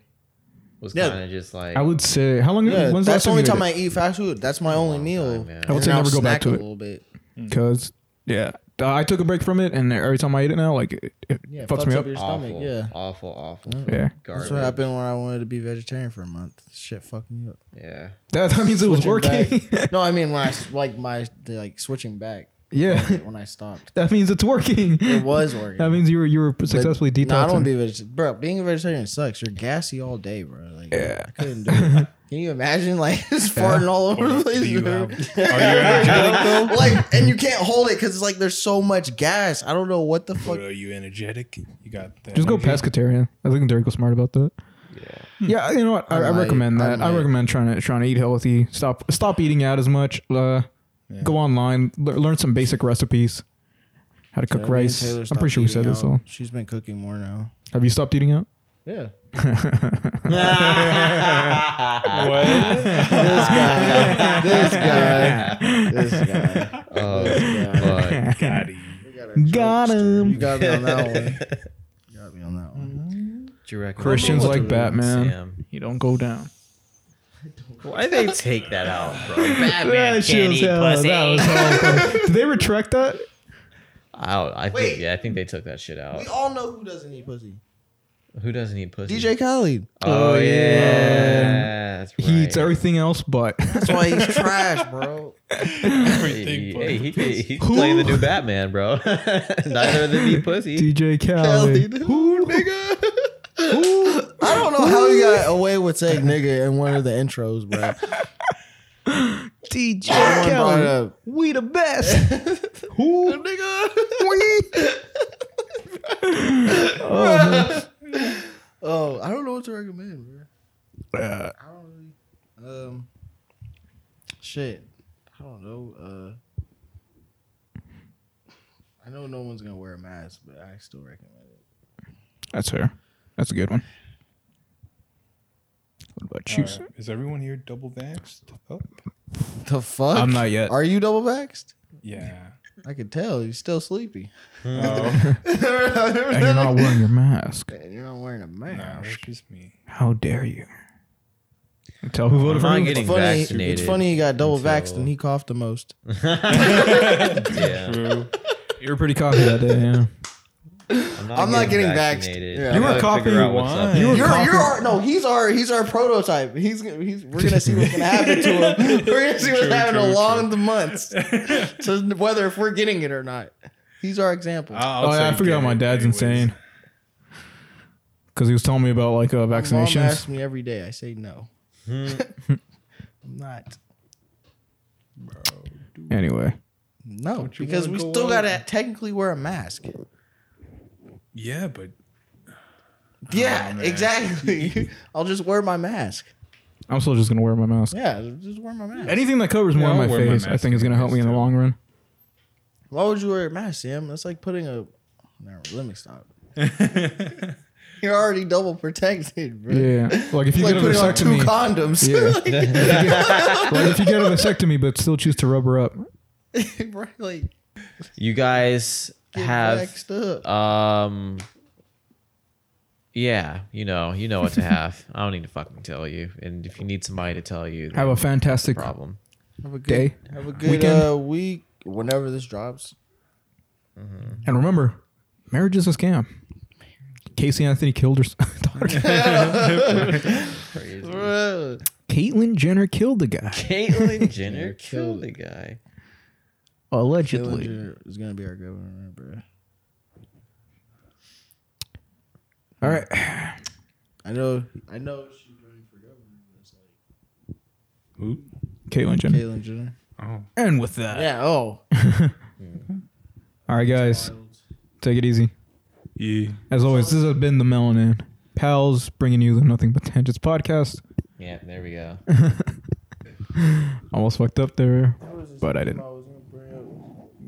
was Yeah. kind of just like I would say, how long? Yeah, when's the that's the only time I eat fast food. That's my only meal. man. I would say I'll never go back snack to a it. little bit. Because yeah, Uh, I took a break from it, and every time I eat it now, like it, it Yeah, fucks me up. your awful, stomach. Yeah. awful, awful. Yeah, That's what happened when I wanted to be vegetarian for a month. Shit fucked me up. Yeah, that, that means it was working. no, I mean when I s- like my the, like switching back yeah, when I stopped. that means it's working. It was working. That means you were you were successfully But- No, I don't wanna be vegetarian, bro. Being a vegetarian sucks. You're gassy all day, bro. Like, Yeah. I couldn't do it. Can you imagine, like, just farting all over the place? You Are you energetic though? like, and you can't hold it because it's like there's so much gas. I don't know what the fuck. are you energetic? You got that Just go energy? pescatarian. I think Derek was smart about that. yeah. Yeah, you know what? I, I I, recommend that. I, might. recommend trying to trying to eat healthy. Stop stop eating out as much. Uh, Yeah. Go online, le- learn some basic recipes. How to cook Yeah, rice. I'm pretty sure we said eating this all. She's been cooking more now. Have you stopped eating out? Yeah. What? This guy. This guy. This guy. Oh, This fuck. Got it. We got, our Got him. You got me on that one. You got me on that one. Do you reckon Christians like Batman. Sam? You don't go down. Why they take that out, bro? Batman That shit can't was eat hella- pussy. that was. Did they retract that? I, don't, I Wait. think yeah, I think they took that shit out. We all know who doesn't eat pussy. Who doesn't eat pussy? DJ Khaled. Oh, oh yeah. That's he eats everything else, but That's why he's trash, bro. Hey, hey, he, he, he's playing the new Batman, bro. Neither of them eat pussy. DJ Kelly, Khaled. who nigga? Who? I don't know how he got away with saying nigga in one of the intros, bro. DJ Someone brought it up. We the best. Who? Nigga. We. Oh, I don't know what to recommend, bro. Uh, I don't really. Um, shit. I don't know. Uh, I know no one's gonna wear a mask, but I still recommend it. that's fair. That's a good one. What about you? Uh, is everyone here double vaxxed? Oh, The fuck? I'm not yet. Are you double vaxxed? yeah. I can tell you're still sleepy. Oh, and you're not wearing your mask. And you're not wearing a no, it's mask. just me. How dare you? Tell who voted for not getting It's funny, vaccinated. it's funny he got double until- vaxxed and he coughed the most. yeah. True. You were pretty cocky that day, yeah. I'm not, I'm not getting vaccinated. vaxxed. Yeah. You were gotta out what's wine. up. You were You're, coughing- you're our, no, he's our he's our prototype. He's gonna- he's we're gonna see what's gonna happen to him. We're gonna see what's True, happening true, along the months. so whether if we're getting it or not, he's our example. I'll oh yeah, I say figured out my dad's anyways. insane. Because he was telling me about like uh, My Mom asks me every day. I say no. Hmm. I'm not. Anyway, No, because we still gotta technically wear a mask. Yeah, but Yeah, man. exactly. I'll just wear my mask. I'm still just gonna wear my mask. Yeah, just wear my mask. Anything that covers more Yeah, of I'll my wear my face, I mask think is gonna help me in the long run. Why would you wear a mask, Sam? That's like putting a. Never, let me stop. You're already double protected, bro. Yeah, like if It's you like get a putting on two vasectomy, condoms. Yeah. like if you get a vasectomy but still choose to rubber up, Bro, like You guys get have vaxxed up. um yeah, you know, you know what to have. I don't need to fucking tell you. And if you need somebody to tell you, have a fantastic problem. Have a good day, Have a good weekend. uh, week. Whenever this drops. and remember, marriage is a scam. Casey Anthony killed her s- daughter. Caitlyn Jenner killed the guy Caitlyn Jenner killed killed the guy. Allegedly. Dillinger is gonna be our governor, bro. All right, I know. I know she's running for governor. but It's like Who? Caitlyn Jenner. Caitlyn Jenner. Oh, And with that, Yeah. Oh. all right, guys, take it easy. yeah. As always, this has been the Melanin Pals bringing you the Nothing But Tangents podcast. Yeah, there we go. Almost fucked up there, but I didn't. was gonna bring up.